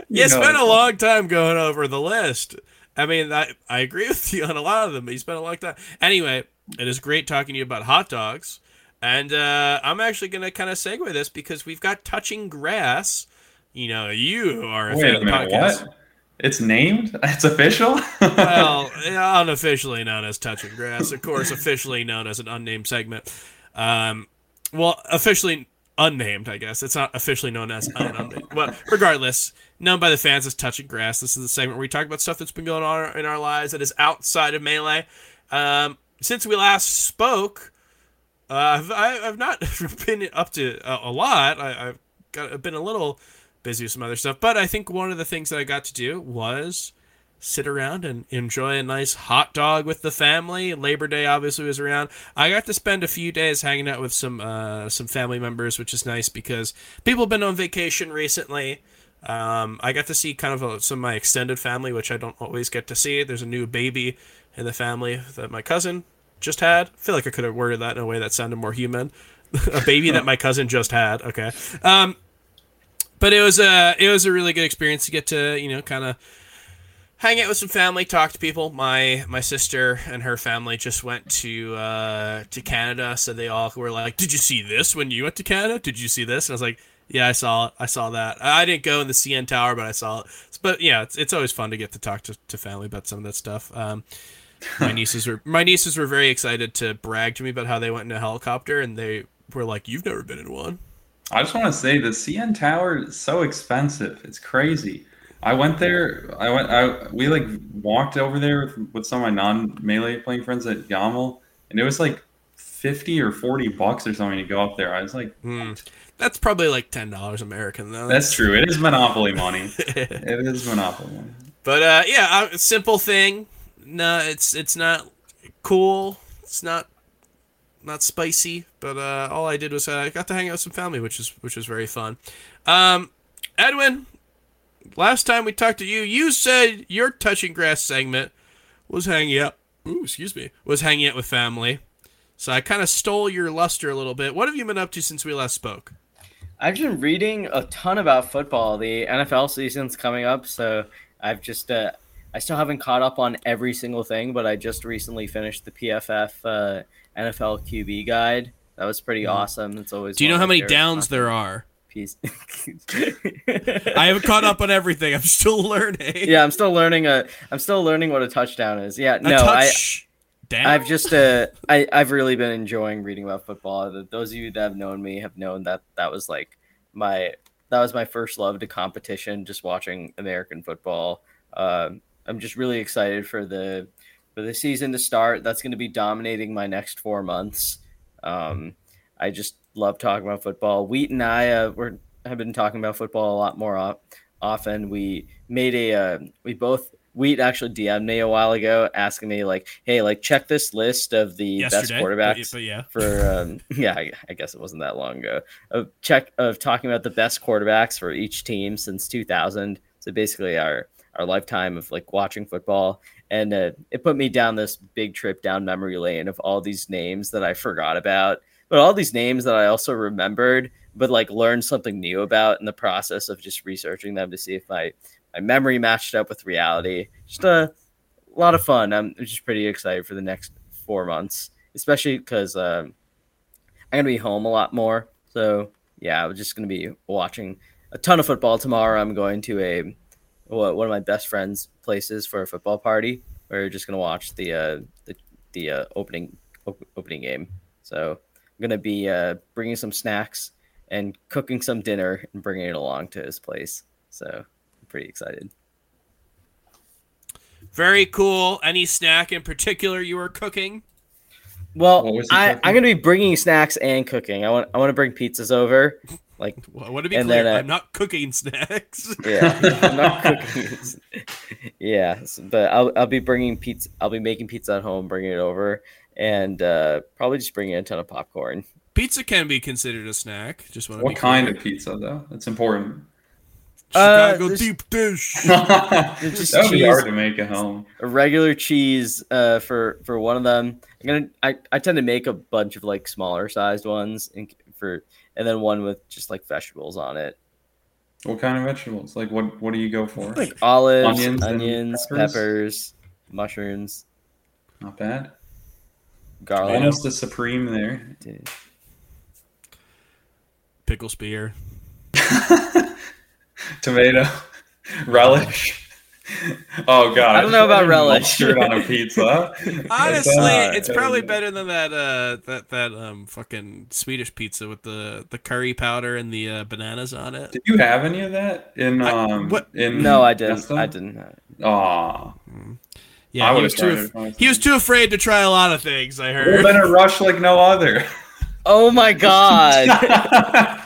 You, know spent a long time going over the list. I mean, I, I agree with you on a lot of them. but You spent a long time. Anyway, it is great talking to you about hot dogs. And uh, I'm actually going to kind of segue this because we've got Touching Grass. You know, you are a Wait fan a of the minute. podcast. What? It's named? It's official? well, unofficially known as Touching Grass, of course, officially known as an unnamed segment. Um, well, officially unnamed, I guess. It's not officially known as unnamed. Well, regardless, known by the fans as Touching Grass. This is the segment where we talk about stuff that's been going on in our lives that is outside of Melee. Um, since we last spoke, uh, I've, I've not been up to a, a lot. I, I've got I've been a little busy with some other stuff, but I think one of the things that I got to do was sit around and enjoy a nice hot dog with the family. Labor Day obviously was around. I got to spend a few days hanging out with some uh, some family members, which is nice because people have been on vacation recently. Um, I got to see kind of a, some of my extended family, which I don't always get to see. There's a new baby in the family that my cousin just had. I feel like I could have worded that in a way that sounded more human. a baby that my cousin just had. Okay. Um, but it was a it was a really good experience to get to you know kind of hang out with some family, talk to people. My my sister and her family just went to uh, to Canada, so they all were like, "Did you see this when you went to Canada? Did you see this?" And I was like, "Yeah, I saw it. I saw that. I didn't go in the CN Tower, but I saw it." But yeah, it's, it's always fun to get to talk to, to family about some of that stuff. Um, my nieces were my nieces were very excited to brag to me about how they went in a helicopter, and they were like, "You've never been in one." I just want to say the CN Tower is so expensive. It's crazy. I went there. I went. I we like walked over there with, with some of my non melee playing friends at Yamal, and it was like fifty or forty bucks or something to go up there. I was like, Hmm. That's probably like ten dollars American though. that's true. It is monopoly money. it is monopoly money. But uh, yeah, a simple thing. No, it's it's not cool. It's not not spicy. But uh, all I did was uh, I got to hang out with some family, which is which was very fun. Um, Edwin, last time we talked to you, you said your touching grass segment was hanging out. Ooh, excuse me, was hanging out with family. So I kind of stole your luster a little bit. What have you been up to since we last spoke? I've been reading a ton about football. The NFL season's coming up, so I've just uh, I still haven't caught up on every single thing, but I just recently finished the PFF uh, NFL QB guide. That was pretty awesome. It's always. Do you know how many downs there are? Piece. I haven't caught up on everything. I'm still learning. yeah, I'm still learning a. I'm still learning what a touchdown is. Yeah, A no, I. touch down. I've just uh, I I've really been enjoying reading about football. Th- Those of you that have known me have known that that was like my that was my first love to competition. Just watching American football. Um, I'm just really excited for the for the season to start. That's going to be dominating my next four months. Um, I just love talking about football. Wheat and I uh, we're have been talking about football a lot more op- often. We made a uh, we both Wheat actually DM'd me a while ago asking me like, hey, like check this list of the yesterday. best quarterbacks But, but yeah. for um, yeah, I, I guess it wasn't that long ago. Of check of talking about the best quarterbacks for each team since 2000. So basically our our lifetime of like watching football, and uh, it put me down this big trip down memory lane of all these names that I forgot about, but all these names that I also remembered, but like learned something new about in the process of just researching them to see if my my memory matched up with reality. Just a lot of fun. I'm just pretty excited for the next four months, especially because um, I'm gonna be home a lot more. So yeah, I'm just gonna be watching a ton of football tomorrow. I'm going to a one of my best friends' places for a football party. We're just gonna watch the uh, the the uh, opening op- opening game. So I'm gonna be uh, bringing some snacks and cooking some dinner and bringing it along to his place. So I'm pretty excited. Very cool. Any snack in particular you were cooking? Well, What I, I'm gonna be bringing snacks and cooking. I want I want to bring pizzas over. Like, Well, what to be And clear, then, uh, I'm not cooking snacks. yeah, I'm not cooking. yeah, but I'll I'll be bringing pizza. I'll be making pizza at home, bringing it over, and uh, probably just bringing a ton of popcorn. Pizza can be considered a snack. Just want to What be kind clear. of pizza though? That's important. Uh, Chicago this- deep dish. that just would be hard to make at home. A regular cheese uh, for for one of them. I'm gonna. I, I tend to make a bunch of like smaller sized ones, and for and then one with just like vegetables on it, What kind of vegetables? Like what? What do you go for? like olives, Onions onions, peppers? peppers? mushrooms, Not bad. Garlic. Almost the supreme there. Dude. Pickle spear. Tomato, relish. Oh god, I don't know about relish. Mustard on a pizza. Honestly, Uh, it's probably better than that uh that that um fucking Swedish pizza with the the curry powder and the uh, bananas on it. Did you have any of that in I- um what- in No, I didn't. Nesta? I didn't. have it. Aw. Yeah, I he was tried too it, he was too afraid to try a lot of things. I heard. been a rush like no other. Oh my god!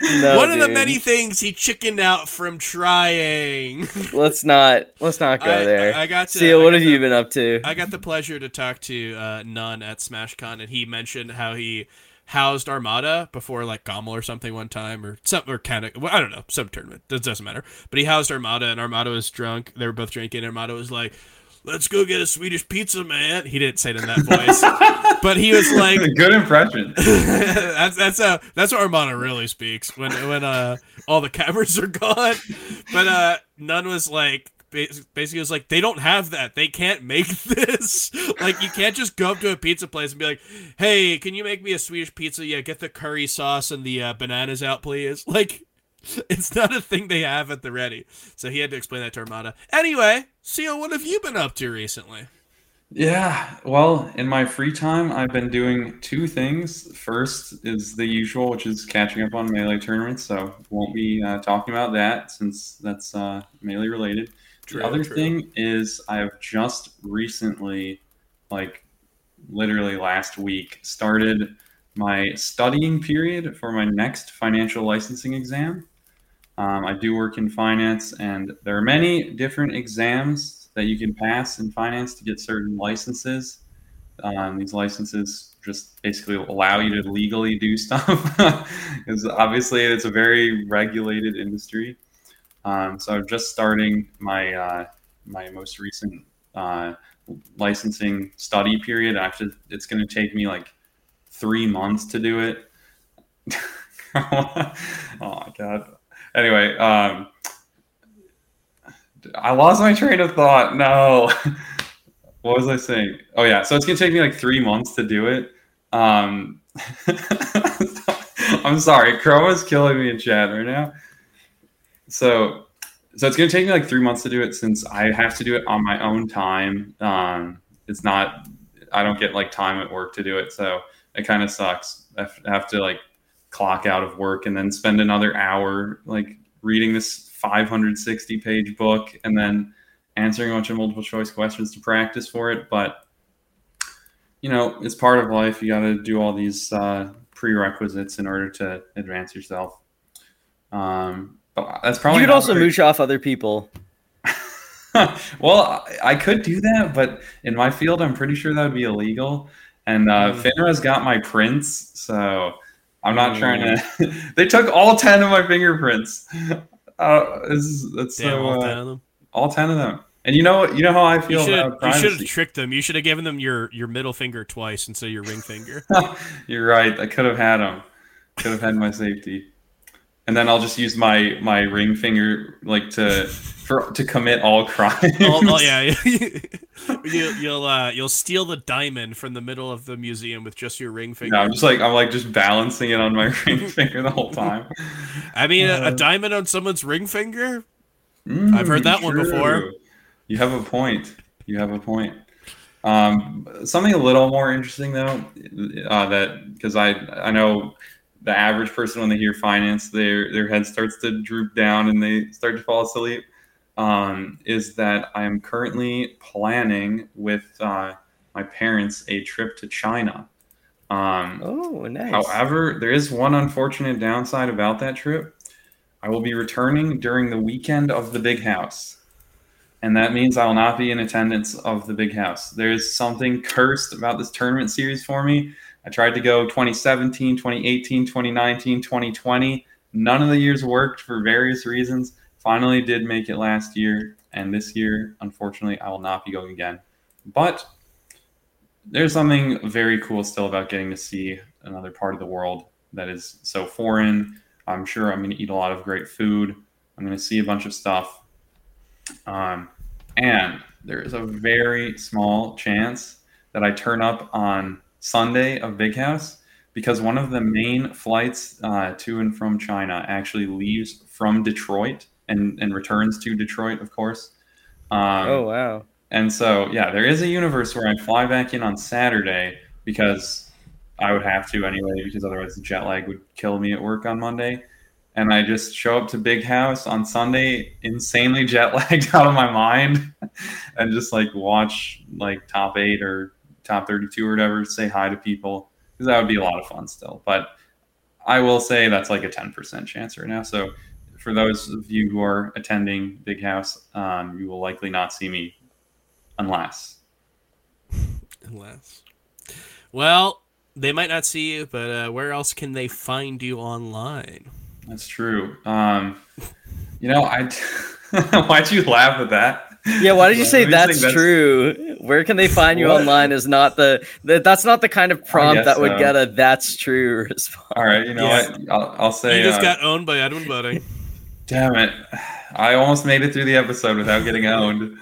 No, One of the many things he chickened out from trying. Let's not. Let's not go I- there. I got to- Seal, I what have to- you been up to? I got the pleasure to talk to uh, n0ne at SmashCon, and he mentioned how he housed Armada before like GOML or something one time, or some or kind of well, I don't know, some tournament. That doesn't matter. But he housed Armada, and Armada was drunk. They were both drinking. And Armada was like, "Let's go get a Swedish pizza, man." He didn't say it in that voice, but he was like, Good impression. that's that's uh that's what Armada really speaks when when uh all the cameras are gone. But uh n0ne was like basically was like they don't have that. They can't make this. like you can't just go up to a pizza place and be like, "Hey, can you make me a Swedish pizza? Yeah, get the curry sauce and the uh, bananas out, please." Like it's not a thing they have at the ready. So he had to explain that to Armada. Anyway, Seal, what have you been up to recently? Yeah, well, in my free time, I've been doing two things. First is the usual, which is catching up on melee tournaments. So won't be uh, talking about that since that's uh, melee related. True, the other true. thing is I have just recently, like literally last week, started my studying period for my next financial licensing exam. Um, I do work in finance, and there are many different exams that you can pass in finance to get certain licenses. Um, these licenses just basically allow you to legally do stuff, because obviously it's a very regulated industry. Um, so I'm just starting my uh, my most recent uh, licensing study period. Actually, it's going to take me like three months to do it. oh my god. Anyway, um, I lost my train of thought. No. what was I saying? Oh yeah, so it's gonna take me like three months to do it. Um, I'm sorry, Chroma's killing me in chat right now. So, so it's gonna take me like three months to do it since I have to do it on my own time. Um, it's not, I don't get like time at work to do it, so it kind of sucks. I have- to like clock out of work and then spend another hour like reading this 560 page book and then answering a bunch of multiple choice questions to practice for it. But you know, it's part of life. You got to do all these uh, prerequisites in order to advance yourself. Um, that's probably you could also very- mooch off other people. well, I I could do that, but in my field, I'm pretty sure that would be illegal. And uh, Mm. FINRA's got my prints, so I'm not Mm. trying to. they took all ten of my fingerprints. Uh, is, that's Damn, so all uh, ten of them. all ten of them. And you know, you know how I You feel should about you should have tricked them. You should have given them your your middle finger twice instead of your ring finger. You're right. I could have had them. Could have had my safety. And then I'll just use my my ring finger like to for to commit all crimes. oh, oh, yeah, you, you'll uh, you'll steal the diamond from the middle of the museum with just your ring finger. No, I'm just like I'm like just balancing it on my ring finger the whole time. I mean, a, Uh, a diamond on someone's ring finger. Mm, I've heard that one before. You have a point. You have a point. Um, something a little more interesting though, uh, that because I I know the average person when they hear finance, their their head starts to droop down and they start to fall asleep. Um, is that I am currently planning with uh, my parents a trip to China. Um, Oh, nice. However, there is one unfortunate downside about that trip. I will be returning during the weekend of the big house. And that means I will not be in attendance of the big house. There's something cursed about this tournament series for me. I tried to go 2017, 2018, 2019, 2020. None of the years worked for various reasons. Finally, did make it last year. And this year, unfortunately, I will not be going again. But there's something very cool still about getting to see another part of the world that is so foreign. I'm sure I'm going to eat a lot of great food. I'm going to see a bunch of stuff. Um, and there is a very small chance that I turn up on Sunday of Big House because one of the main flights uh, to and from China actually leaves from Detroit and, and returns to Detroit, of course. Um, oh wow. and so, yeah, there is a universe where I fly back in on Saturday because I would have to anyway, because otherwise the jet lag would kill me at work on Monday. And I just show up to Big House on Sunday, insanely jet lagged out of my mind, and just like watch like top eight or top 32 or whatever, say hi to people, because that would be a lot of fun still. But I will say that's like a 10% chance right now. So for those of you who are attending Big House, um, you will likely not see me unless. Unless. Well, they might not see you, but uh, where else can they find you online? That's true. Um, you know, I. Why'd you laugh at that? Yeah, why did you say Why do you that's, true? Where can they find you What? online is not the, the that's not the kind of prompt that would so. get a that's true response. All right, you know Yeah. what? I'll, I'll say. you just uh, got owned by Edwin Budding. Damn it! I almost made it through the episode without getting owned.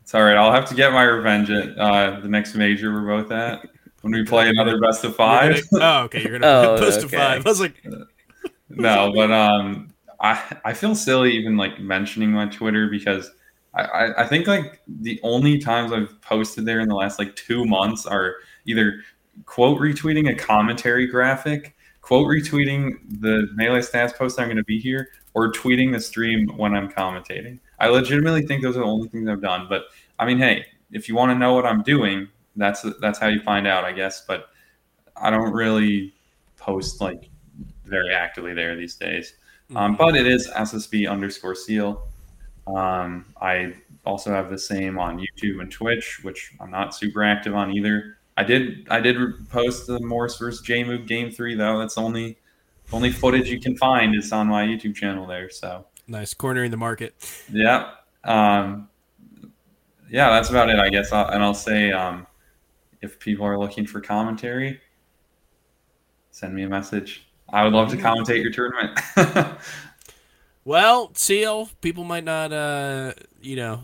It's all right. I'll have to get my revenge at uh, the next major we're both at when we play another best of five. Gonna- oh, okay. You're gonna Oh, post to okay. five. I was like, no, but um, I I feel silly even like mentioning my Twitter because I, I think like the only times I've posted there in the last like two months are either quote retweeting a commentary graphic, quote retweeting the melee stats post I'm going to be here, or tweeting the stream when I'm commentating. I legitimately think those are the only things I've done. But I mean, hey, if you want to know what I'm doing, that's that's how you find out, I guess. But I don't really post like very actively there these days. Um, but it is SSB underscore seal. Um, I also have the same on YouTube and Twitch, which I'm not super active on either. I did I did post the Morse versus Jmook game three though. That's the only only footage you can find is on my YouTube channel there. So nice cornering the market. yeah, um, yeah, that's about it, I guess. I'll, and I'll say um, if people are looking for commentary, send me a message. I would love to commentate your tournament. Well, Seal, people might not, uh, you know,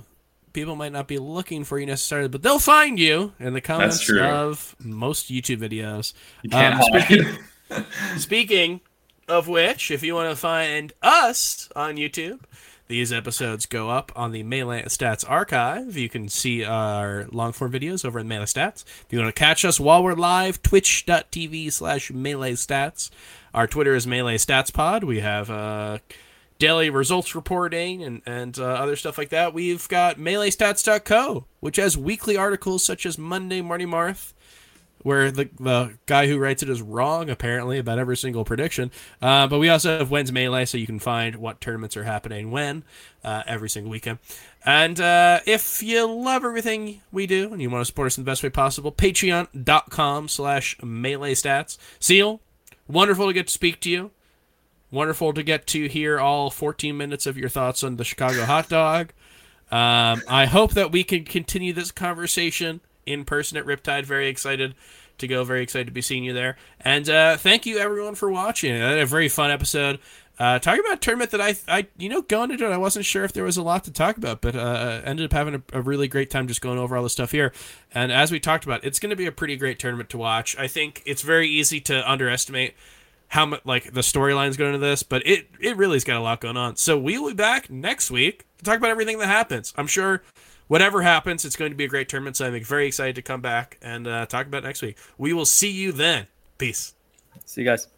people might not be looking for you necessarily, but they'll find you in the comments of most YouTube videos. you can't Um, speaking- Speaking of which, if you want to find us on YouTube, these episodes go up on the Melee Stats archive. You can see our long form videos over in Melee Stats. If you want to catch us while we're live, twitch.tv slash Melee Stats. Our Twitter is Melee Stats Pod. We have uh, daily results reporting and, and uh, other stuff like that. We've got MeleeStats.co, which has weekly articles such as Monday Marty Marth, where the the guy who writes it is wrong apparently about every single prediction. Uh, but we also have When's Melee, so you can find what tournaments are happening when uh, every single weekend. And uh, if you love everything we do and you want to support us in the best way possible, patreon.com slash melee stats. Seal, wonderful to get to speak to you. Wonderful to get to hear all 14 minutes of your thoughts on the Chicago hot dog. Um, I hope that we can continue this conversation in person at Riptide. Very excited to go. Very excited to be seeing you there. And uh, thank you everyone for watching. I had a very fun episode. Uh, talking about a tournament that I, I, you know, going into it, I wasn't sure if there was a lot to talk about, but uh, ended up having a, a really great time just going over all the stuff here. And as we talked about, it's going to be a pretty great tournament to watch. I think it's very easy to underestimate how much like the storylines going into this, but it it really's got a lot going on. So we will be back next week to talk about everything that happens. I'm sure whatever happens, it's going to be a great tournament. So I'm very excited to come back and uh, talk about next week. We will see you then. Peace. See you guys.